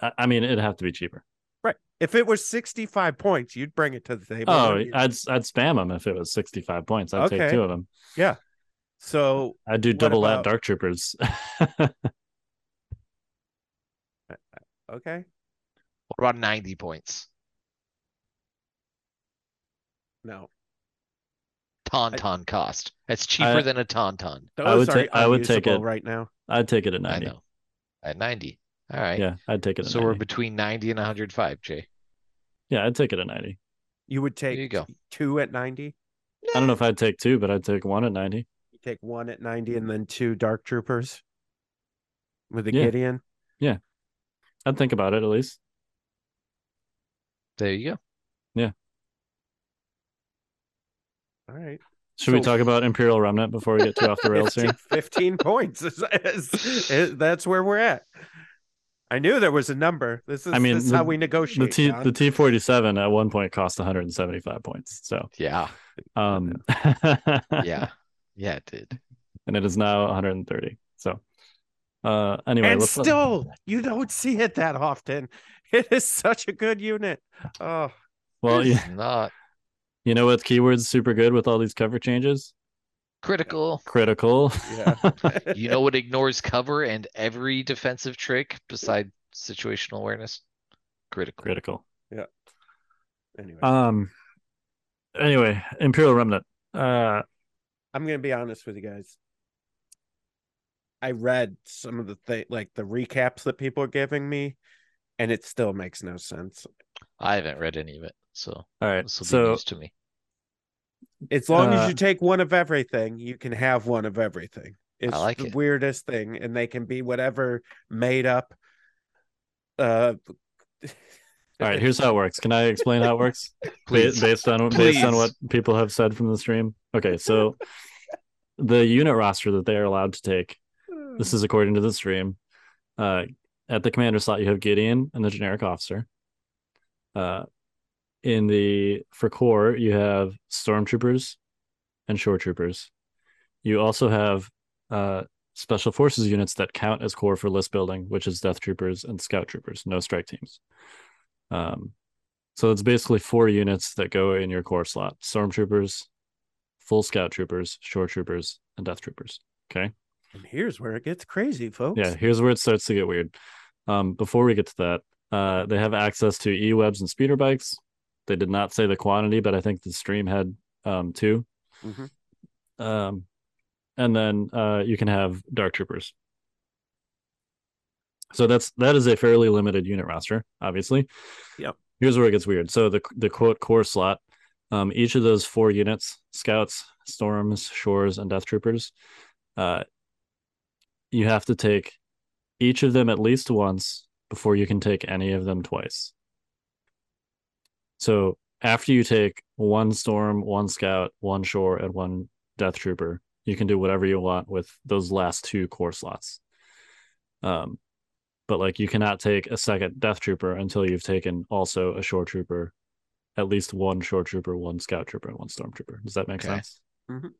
I, I mean, it'd have to be cheaper. Right. If it was 65 points, you'd bring it to the table. Oh. I'd I'd spam them if it was 65 points. I'd take two of them. Yeah. So I'd do double about- that dark troopers. okay. What about 90 points? No. Tauntaun cost. That's cheaper I- than a Tauntaun. Those would are ta- I would take it. right now. I'd take it at I 90. know. At 90. All right. Yeah, I'd take it at So we're between 90 and 105, Jay. Yeah, I'd take it at 90. You would take you go. two at 90. I don't know if I'd take two, but I'd take one at 90. You take one at 90 and then two dark troopers with a Yeah. Gideon. Yeah. I'd think about it at least. There you go. Yeah. All right. Should we talk about Imperial Remnant before we get too off the rails 15, here? 15 points. is- is- is- that's where we're at. I knew there was a number. This is, I mean, this is the- how we The negotiate. T John. the T forty seven at one point cost 175 points. So Yeah. um Yeah. Yeah, it did. and it is now 130. So uh anyway, and let's still, you don't see it that often. It is such a good unit. Oh, well It's yeah, not you know what keywords super good with all these cover changes? Critical. Critical. yeah. You know what ignores cover and every defensive trick beside situational awareness? Critical. Critical. Yeah. Anyway, Um anyway, Imperial Remnant. Uh I'm gonna be honest with you guys. I read some of the thing, like the recaps that people are giving me, and it still makes no sense. I haven't read any of it, so all right. this will be So news to me. As long Uh, as you take one of everything, you can have one of everything. It's like the it. weirdest thing, and they can be whatever made up. Uh, all right, here's how it works. Can I explain how it works? Please. based on based on what people have said from the stream. Okay, so the unit roster that they are allowed to take. This is according to the stream. Uh, at the commander slot, you have Gideon and the generic officer. Uh, in the for core, you have stormtroopers and shore troopers. You also have uh special forces units that count as core for list building, which is death troopers and scout troopers, no strike teams. Um, so it's basically four units that go in your core slot: stormtroopers, full scout troopers, shore troopers, and death troopers. Okay. And here's where it gets crazy, folks. Yeah, here's where it starts to get weird. Um, before we get to that, uh, they have access to e webs and speeder bikes. They did not say the quantity, but I think the stream had um, two. Mhm. Um, and then uh, you can have dark troopers. So that's that is a fairly limited unit roster, obviously. Yep. Here's where it gets weird. So the the quote core slot, um, each of those four units, scouts, storms, shores, and death troopers, uh, you have to take each of them at least once before you can take any of them twice. So after you take one storm, one scout, one shore, and one death trooper, you can do whatever you want with those last two core slots. Um, but like you cannot take a second death trooper until you've taken also a shore trooper at least one shore trooper, one scout trooper, and one stormtrooper. Does that make Okay. sense? Mhm.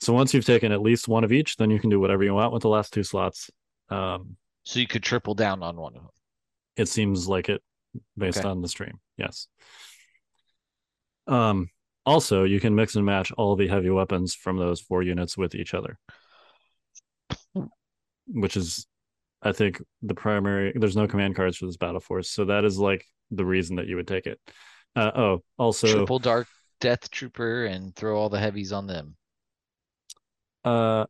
So once you've taken at least one of each, then you can do whatever you want with the last two slots. Um, So you could triple down on one of them. it seems like it based Okay. on the stream. Yes. Um, also, you can mix and match all the heavy weapons from those four units with each other, which is, I think, the primary. There's no command cards for this battle force, so that is like the reason that you would take it. Uh, oh, also, Triple dark death trooper and throw all the heavies on them. uh,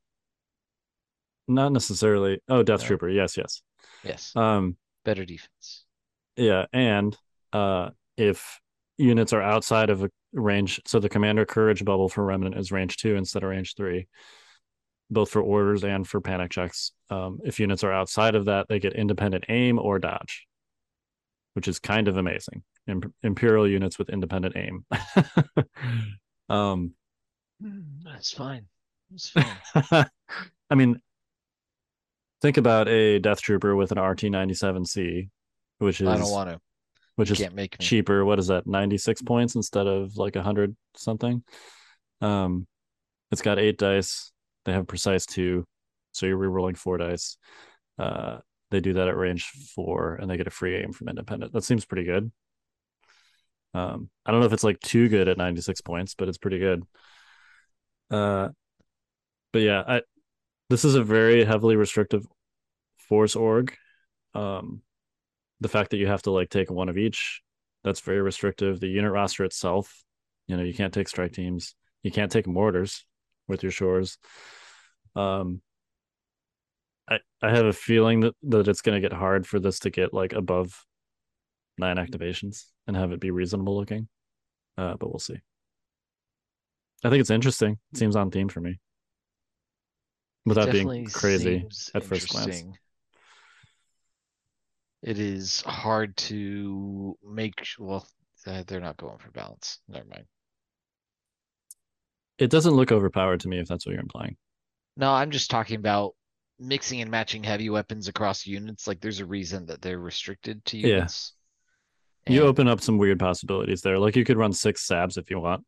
not necessarily. Oh, Death No. Trooper. Yes, yes. Yes. Um, Better defense. Yeah, and uh, if units are outside of a range, so the commander courage bubble for remnant is range two instead of range three, both for orders and for panic checks. Um, if units are outside of that, they get independent aim or dodge, which is kind of amazing. Im- Imperial units with independent aim. um, That's fine. That's fine. I mean, think about a Death Trooper with an RT ninety seven C, which is I don't want to. which is Can't make me. cheaper. What is that? 96 points instead of like 100 something. Um, it's got eight dice. They have precise two, so you're rerolling four dice. Uh, they do that at range four, and they get a free aim from independent. That seems pretty good. Um, I don't know if it's like too good at 96 points, but it's pretty good. Uh, but yeah, I this is a very heavily restrictive force org. Um, the fact that you have to like take one of each that's very restrictive. The unit roster itself you know you can't take strike teams. You can't take mortars with your shores. Um i i have a feeling that that it's going to get hard for this to get like above nine activations and have it be reasonable looking uh but we'll see. I think it's interesting. It seems on theme for me. Without being crazy at first glance. It is hard to make. Well, uh, they're not going for balance. Never mind. it doesn't look overpowered to me if that's what you're implying No, I'm just talking about mixing and matching heavy weapons across units. Like, there's a reason that they're restricted to Yeah. units. You And open up some weird possibilities there. Like you could run six sabs if you want.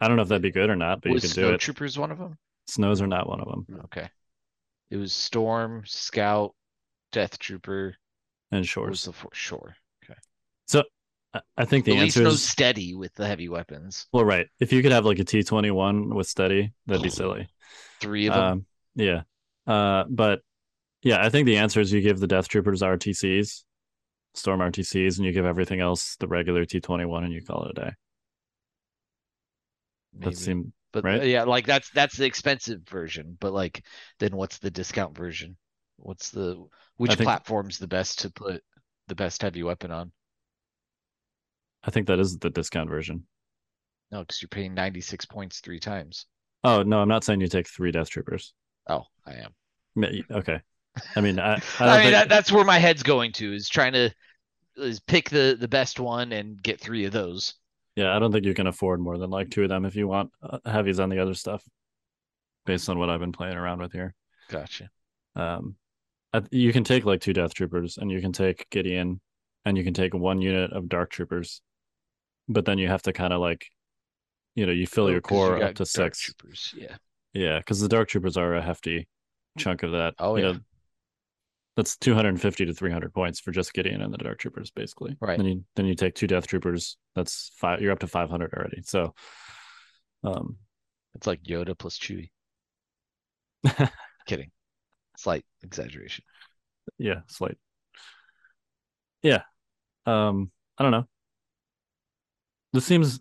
I don't know if that'd be good or not, but you was could do Snow it. Troopers one of them? Snows are not one of them. Okay. It was Storm, Scout, Death Trooper. And shores. the four? Sure. So I- think the At answer is steady with the heavy weapons. well, right. If you could have like a T twenty one with steady, that'd be silly. Three of them. Um, yeah. Uh, but yeah, I think the answer is you give the Death Troopers RTCs, Storm RTCs, and you give everything else the regular T twenty one, and you call it a day. maybe. That seem But right? yeah, like that's that's the expensive version. But like, then what's the discount version? What's the which think- platform's the best to put the best heavy weapon on? I think that is the discount version. No, because you're paying 96 points three times. Oh no, I'm not saying you take three Death Troopers. Oh, I am. Okay. I mean, I, I, I, mean, think- that, that's where my head's going to is trying to is pick the the best one and get three of those. Yeah, I don't think you can afford more than like two of them if you want uh, heavies on the other stuff. Based on what I've been playing around with here, Gotcha. um, you can take like two Death Troopers, and you can take Gideon, and you can take one unit of Dark Troopers, but then you have to kind of like, you know, you fill Oh, your you core got up to six. Troopers. Yeah. Yeah, because the Dark Troopers are a hefty chunk of that. Oh, you yeah. know, that's 250 to 300 points for just Gideon and the Dark Troopers, basically. Right. Then you then you take two Death Troopers. That's five. You're up to 500 already. So, um, It's like Yoda plus Chewie. Kidding. Slight exaggeration. yeah, slight. Yeah. Um, I don't know. This seems.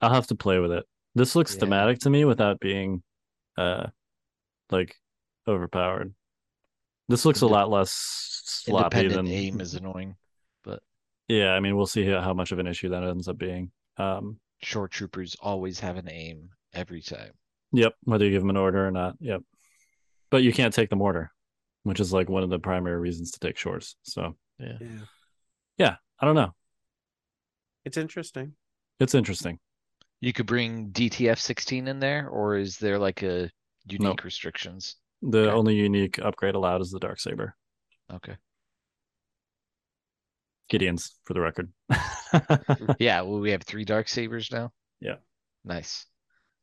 I'll have to play with it. This looks Yeah. thematic to me without being, uh, like overpowered. This looks a lot less sloppy than aim is annoying. But yeah, I mean, we'll see how much of an issue that ends up being. Um, Shore troopers always have an aim every time. yep, whether you give them an order or not. Yep. But you can't take the mortar, which is like one of the primary reasons to take shores. So Yeah. yeah, I don't know. It's interesting. It's interesting. You could bring DTF 16 in there, or is there like a unique Nope. restrictions? The Okay. only unique upgrade allowed is the dark saber. Okay. Gideon's for the record. Yeah, well, we have three dark sabers now. Yeah. Nice.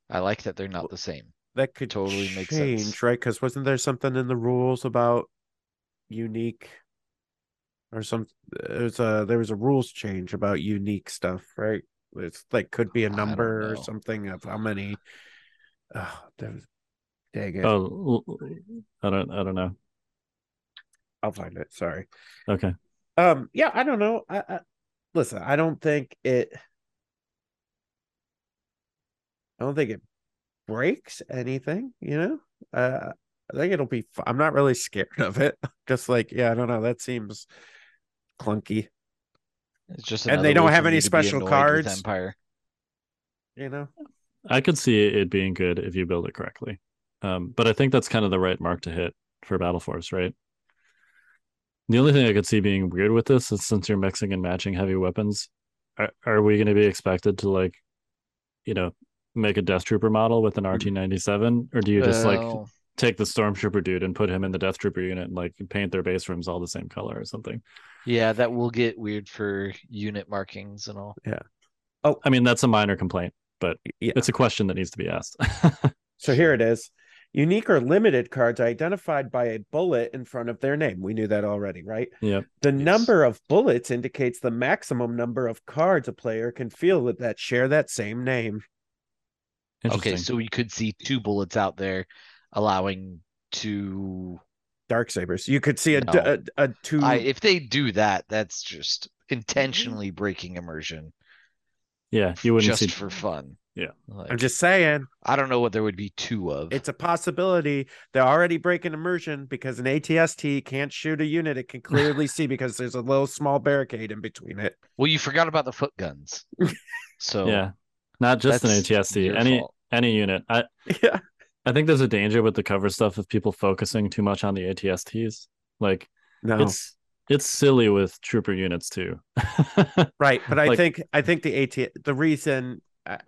I like that they're not the same. That could Totally makes change, sense. right? Because wasn't there something in the rules about unique or some? There's a there was a rules change about unique stuff, right? It's like could be a number or something of how many. Oh, there was, dang it! oh, I don't. I don't know. I'll find it. Sorry. Okay. Um. Yeah. I don't know. I, I listen. I don't think it. I don't think it breaks anything. You know. Uh. I think it'll be. fu- I'm not really scared of it. Just like yeah. I don't know. That seems clunky. It's just And they don't have any me to be special cards. Empire. You know. I could see it being good if you build it correctly. Um, but I think that's kind of the right mark to hit for Battle Force, right? The only thing I could see being weird with this is since you're mixing and matching heavy weapons, are, are we going to be expected to like, you know, make a Death Trooper model with an hmm. RT97, or do you just like take the Stormtrooper dude and put him in the Death Trooper unit and like paint their base rooms all the same color or something? yeah, that will get weird for unit markings and all. Yeah. Oh, I mean, that's a minor complaint, but Yeah. it's a question that needs to be asked. So here it is. Unique or limited cards identified by a bullet in front of their name. We knew that already, right? yep. The Yes. number of bullets indicates the maximum number of cards a player can field that- that share that same name. Interesting. Okay, so we could see two bullets out there allowing two Dark sabers. You could see a, d- No. a, a two. I if they do that, that's just mm-hmm. intentionally breaking immersion yeah, you wouldn't just see. for fun. Yeah. Like, I'm just saying, I don't know what there would be two of. it's a possibility. They're already breaking immersion because an ATST can't shoot a unit it can clearly see because there's a little small barricade in between it. well, you forgot about the foot guns. So Yeah, not just an ATST. Any fault. any unit. I Yeah. I think there's a danger with the cover stuff of people focusing too much on the ATSTs. Like No. it's it's silly with trooper units too. Right, but I Like- think I think the AT the reason I,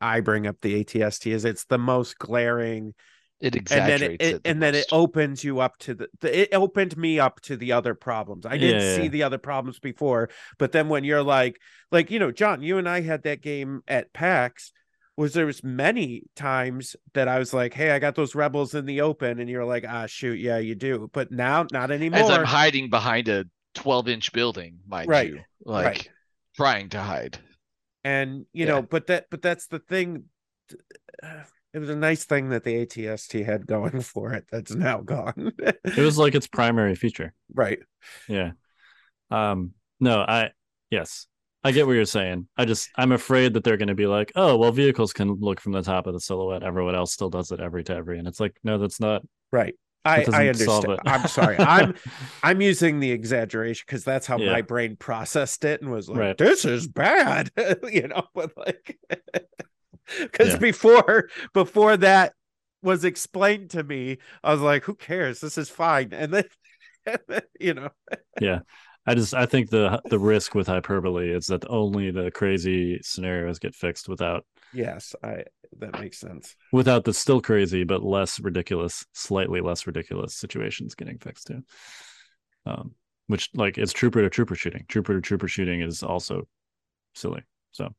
I bring up the ATST is it's the most glaring, it and then exaggerates it, it, it the and then it opens you up to the, the it opened me up to the other problems. I didn't Yeah, see yeah. the other problems before, but then when you're like like you know, Jon, you and I had that game at PAX. Was there was many times that I was like, "Hey, I got those rebels in the open," and you're like, "Ah, shoot, yeah, you do." But now, not anymore. as I'm hiding behind a 12 inch building, mind Right, you, like right. trying to hide. and you Yeah. know but that but that's the thing uh, it was a nice thing that the atst had going for it that's now gone it was like its primary feature. right Yeah. Um no, I yes. I get what you're saying. I just I'm afraid that they're going to be like, "Oh, well vehicles can look from the top of the silhouette. Everyone else still does it every to every." And it's like, "No, that's not right I, I understand. I'm sorry i'm i'm using the exaggeration because that's how Yeah. my brain processed it and was like Right. this is bad you know but like because Yeah. before before that was explained to me i was like who cares this is fine and then you know yeah. I just I think the the risk with hyperbole is that only the crazy scenarios get fixed without yes i that makes sense without the still crazy but less ridiculous, slightly less ridiculous situations getting fixed too. Um, which like it's trooper to trooper shooting. Trooper to trooper shooting is also silly. So,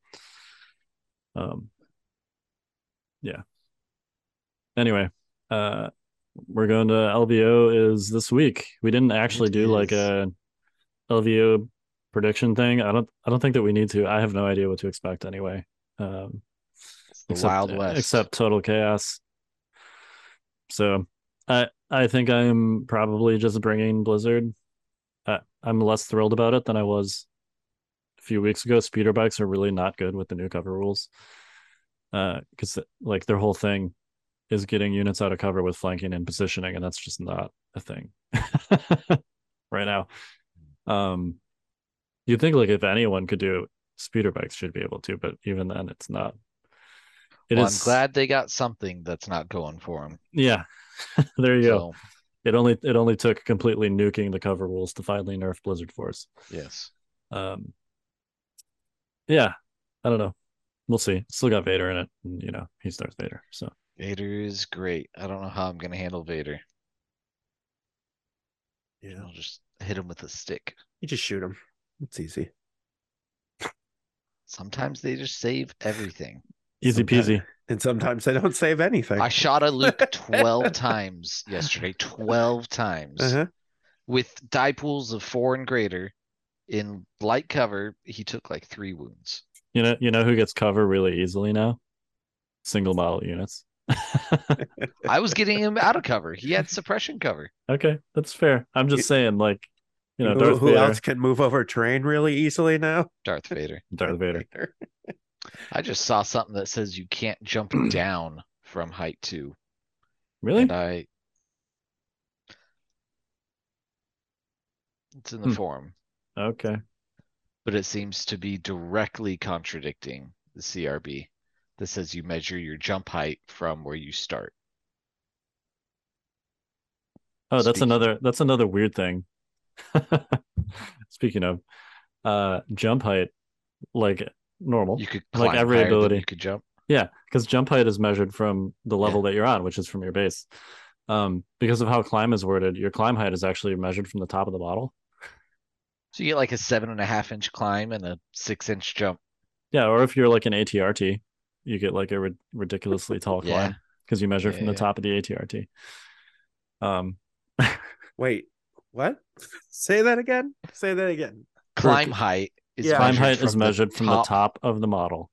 um, yeah. Anyway, uh, we're going to LVO is this week. We didn't actually It do like a LVO prediction thing. I don't. I don't think that we need to. I have no idea what to expect anyway. Um, except, Wild West. except total chaos. So, I I think I'm probably just bringing Blizzard. I, I'm less thrilled about it than I was a few weeks ago. Speeder bikes are really not good with the new cover rules. Uh, because like their whole thing is getting units out of cover with flanking and positioning, and that's just not a thing right now. Um, you'd think like if anyone could do it, speeder bikes should be able to, but even then, it's not. It well, is- I'm glad they got something that's not going for them. Yeah, there you go. It only it only took completely nuking the cover rules to finally nerf Blizzard Force. yes. Um, yeah, I don't know. We'll see. Still got Vader in it, and you know he's Darth Vader. So Vader is great. I don't know how I'm gonna handle Vader. yeah I'll just hit him with a stick. you just shoot him It's easy. Sometimes they just save everything. Easy Sometimes- peasy. And sometimes they don't save anything. I shot a Luke 12 times yesterday. 12 times. Uh-huh. With die pools of four and greater in light cover, he took like three wounds. You know, you know who gets cover really easily now? Single model units. I was getting him out of cover. He had suppression cover. okay, that's fair. I'm just saying, like, you know, who, Darth who Vader. else can move over terrain really easily now? Darth Vader. Darth Vader. I just saw something that says you can't jump down from height two. Really? And I. It's in the Hmm. forum, Okay. But it seems to be directly contradicting the CRB that says you measure your jump height from where you start. Oh, that's Speaking- another that's another weird thing. Speaking of uh jump height, like normal. You could Like every ability. you could jump. Yeah, because jump height is measured from the level that you're on, which is from your base. Um, because of how climb is worded, your climb height is actually measured from the top of the bottle. So you get like a seven and a half inch climb and a six inch jump. Yeah, or if you're like an ATRT, you get like a rid- ridiculously tall Yeah. climb because you measure from Yeah, the yeah. top of the ATRT. Um, Wait, what? Say that again. Say that again. Climb height is Yeah. climb height is from the measured from the top of the model.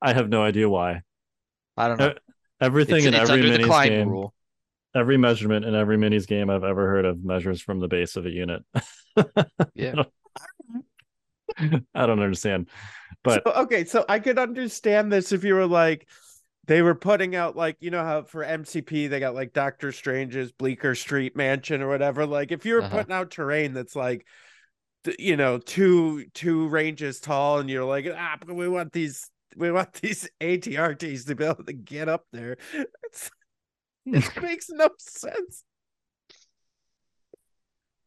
I have no idea why. I don't know. Everything It's, in it's every under the minis game, rule. Every measurement in every minis game I've ever heard of measures from the base of a unit. Yeah. I don't understand. But So, okay, so I could understand this if you were like they were putting out like you know how for MCP they got like Doctor Strange's Bleecker Street Mansion or whatever. Like if you were Uh-huh. putting out terrain that's like you know two two ranges tall and you're like ah but we want these we want these ATRTs to be able to get up there. It's, it makes no sense.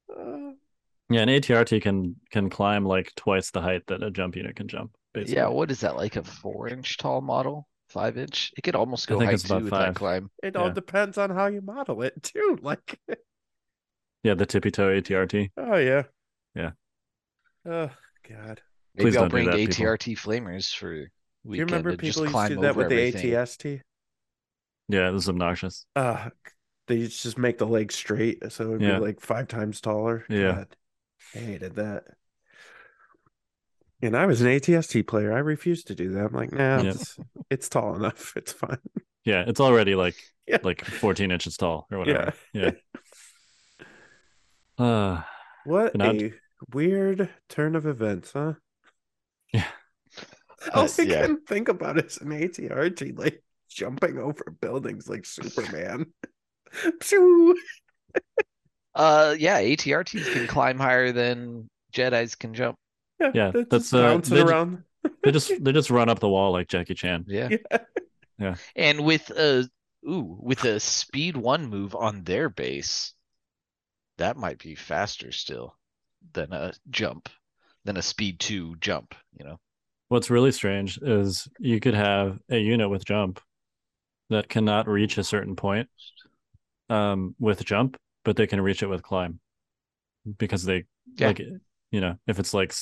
Uh, yeah, an ATRT can can climb like twice the height that a jump unit can jump. Basically. Yeah, what is that like a four inch tall model? Five inch? It could almost go think height it's two with that climb. it all depends on how you model it too. Like Yeah, the tippy toe ATRT. Oh yeah. Yeah. Oh God. Maybe Please I'll don't bring that, people. ATRT flamers for Do you remember and just people used to do that over with the everything. ATST? Yeah, this is obnoxious. Uh they used just make the legs straight so it'd Yeah. be like five times taller. Yeah. God, I hated that. And I was an ATST player. I refused to do that. I'm like, nah, Yeah. it's, it's tall enough. It's fine. Yeah, it's already like Yeah. like 14 inches tall or whatever. Yeah. Uh, What And I'd- a weird turn of events, huh? Yeah. All I yeah. can think about is an ATRT like jumping over buildings like Superman. Pshoo! Uh yeah, ATRTs can climb higher than Jedi's can jump. Yeah, they're that's, just uh, bouncing they ju- around. they just they just run up the wall like Jackie Chan. Yeah. Yeah. And with a ooh, with a speed one move on their base, that might be faster still than a jump, than a speed two jump, you know. What's really strange is you could have a unit with jump that cannot reach a certain point um with jump, but they can reach it with climb because they Yeah. like you know if it's like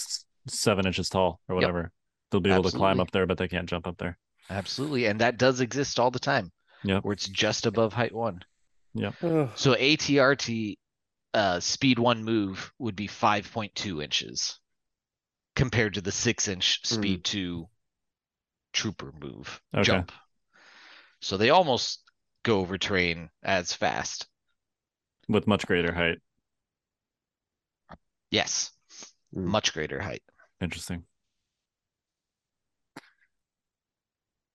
seven inches tall or whatever, they'll be able to climb up there, but they can't jump up there. Absolutely. And that does exist all the time. Yep. Where it's just above height one. Ugh. So ATRT uh speed one move would be 5.2 inches compared to the six inch speed two trooper move Okay. jump. So they almost go over terrain as fast. With much greater height. Yes. Mm. Much greater height. Interesting.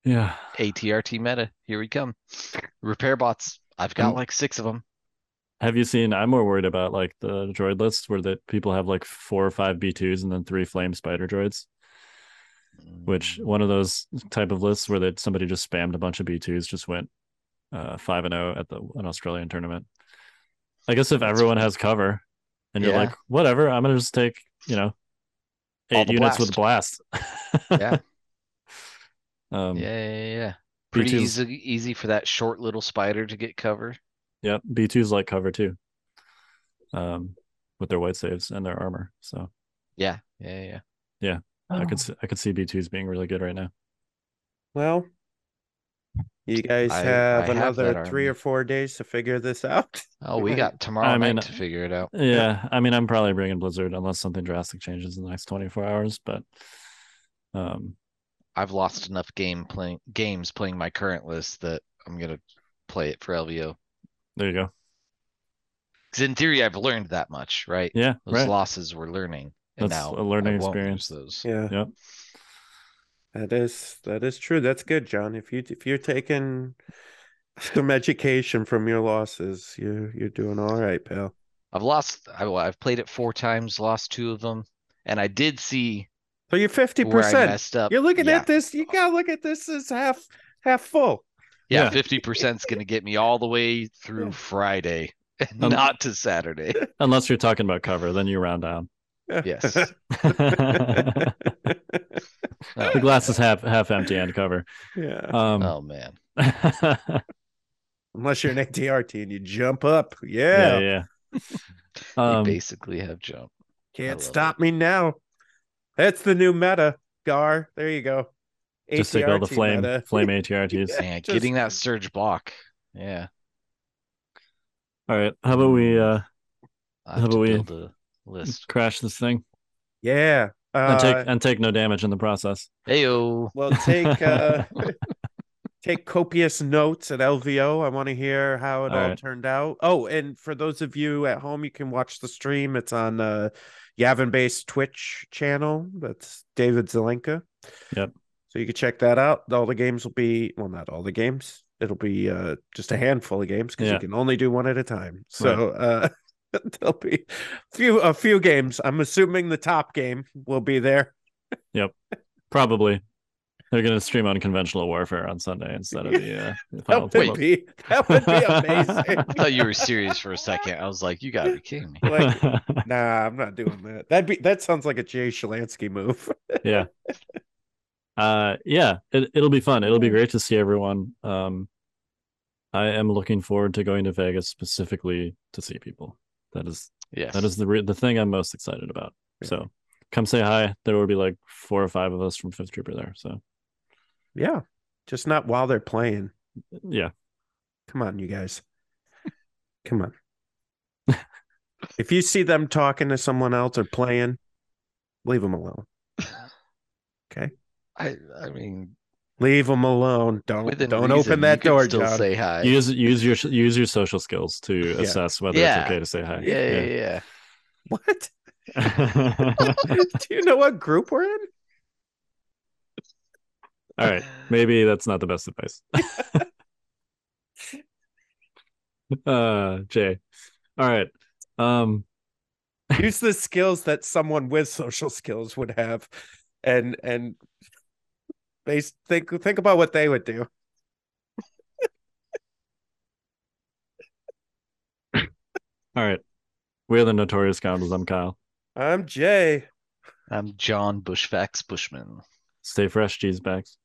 Yeah. ATRT meta. Here we come. Repair bots. I've got Um, like six of them. Have you seen? I'm more worried about like the droid list where that people have like four or five B2s and then three flame spider droids. Which one of those type of lists where that somebody just spammed a bunch of B2s just went uh five and zero at the an Australian tournament. I guess if everyone has cover and you're Yeah. like, whatever, I'm gonna just take, you know, eight units with blast. Yeah. um Yeah, yeah, yeah. Pretty B2s easy, easy for that short little spider to get cover. Yep, B2's like cover too. um, with their white saves and their armor. So Yeah. Yeah, yeah, yeah. I could see, I could see B2s being really good right now. Well, you guys I- have I have another that three armor. or four days to figure this out. Oh, we got tomorrow I mean, night to figure it out. Yeah, I mean, I'm probably bringing Blizzard unless something drastic changes in the next 24 hours. But um, I've lost enough game playing games playing my current list that I'm gonna play it for LVO. there you go. Because in theory, I've learned that much, right? Yeah, Those right. losses were learning, and That's now a learning I won't experience. those. Yeah, Yep. that is that is true. That's good, Jon. If you if you're taking some education from your losses, you you're doing all right, pal. I've lost. I, I've played it four times, lost two of them, and I did see So you're fifty percent. messed up. You're looking yeah. at this. You gotta look at this as half half full. Yeah, Yeah. fifty percent is gonna get me all the way through Friday, Um, not to Saturday. Unless you're talking about cover, then you round down. Yes. the glass is half half empty and cover. yeah. Um, oh man. Unless you're an ATRT and you jump up. yeah, Yeah. yeah. They Um, basically have jump. Can't love stop me now. That's the new meta, Gar. There you go. just take all the flame meta. flame ATRTs. Yeah, Man, just- getting that surge block. Yeah. All right, how about we uh I How about we- build a list. crash this thing Yeah. and take Uh, and take no damage in the process? Heyo. well, take uh, take copious notes at LVO. I want to hear how it All all, right. turned out. Oh, and for those of you at home, you can watch the stream. It's on uh, Yavin Base Twitch channel. That's David Zelenka. Yep. So you can check that out. All the games will be well, not all the games. It'll be uh, just a handful of games because Yeah. you can only do one at a time. So uh, there'll be a few a few games. I'm assuming the top game will be there. Yep, probably. They're gonna stream unconventional warfare on Sunday instead of the, uh, the final That would table. be that would be amazing. I thought you were serious for a second. I was like, you gotta be kidding me. like, nah, I'm not doing that. That'd be that sounds like a Jay Shalansky move. yeah. Uh yeah, it it'll be fun. It'll be great to see everyone. Um I am looking forward to going to Vegas specifically to see people. That is Yes. that is the re- the thing I'm most excited about. Yeah. So come say hi. There will be like four or five of us from Fifth Trooper there. So Yeah, just not while they're playing. yeah. Come on, you guys. Come on. if you see them talking to someone else or playing, leave them alone. Okay. I I mean, Leave them alone. Don't within don't reason, open that door, Still Jon. say hi. Use use your use your social skills to Yeah. assess whether Yeah. it's okay to say hi. yeah, yeah, yeah. What? Do you know what group we're in? All right. Maybe that's not the best advice. uh Jay. All right. Um Use the skills that someone with social skills would have, and and base think think about what they would do. all right. We're the notorious scoundrels. I'm Kyle. I'm Jay. I'm Jon Bushfax Bushman. Stay fresh, cheese bags.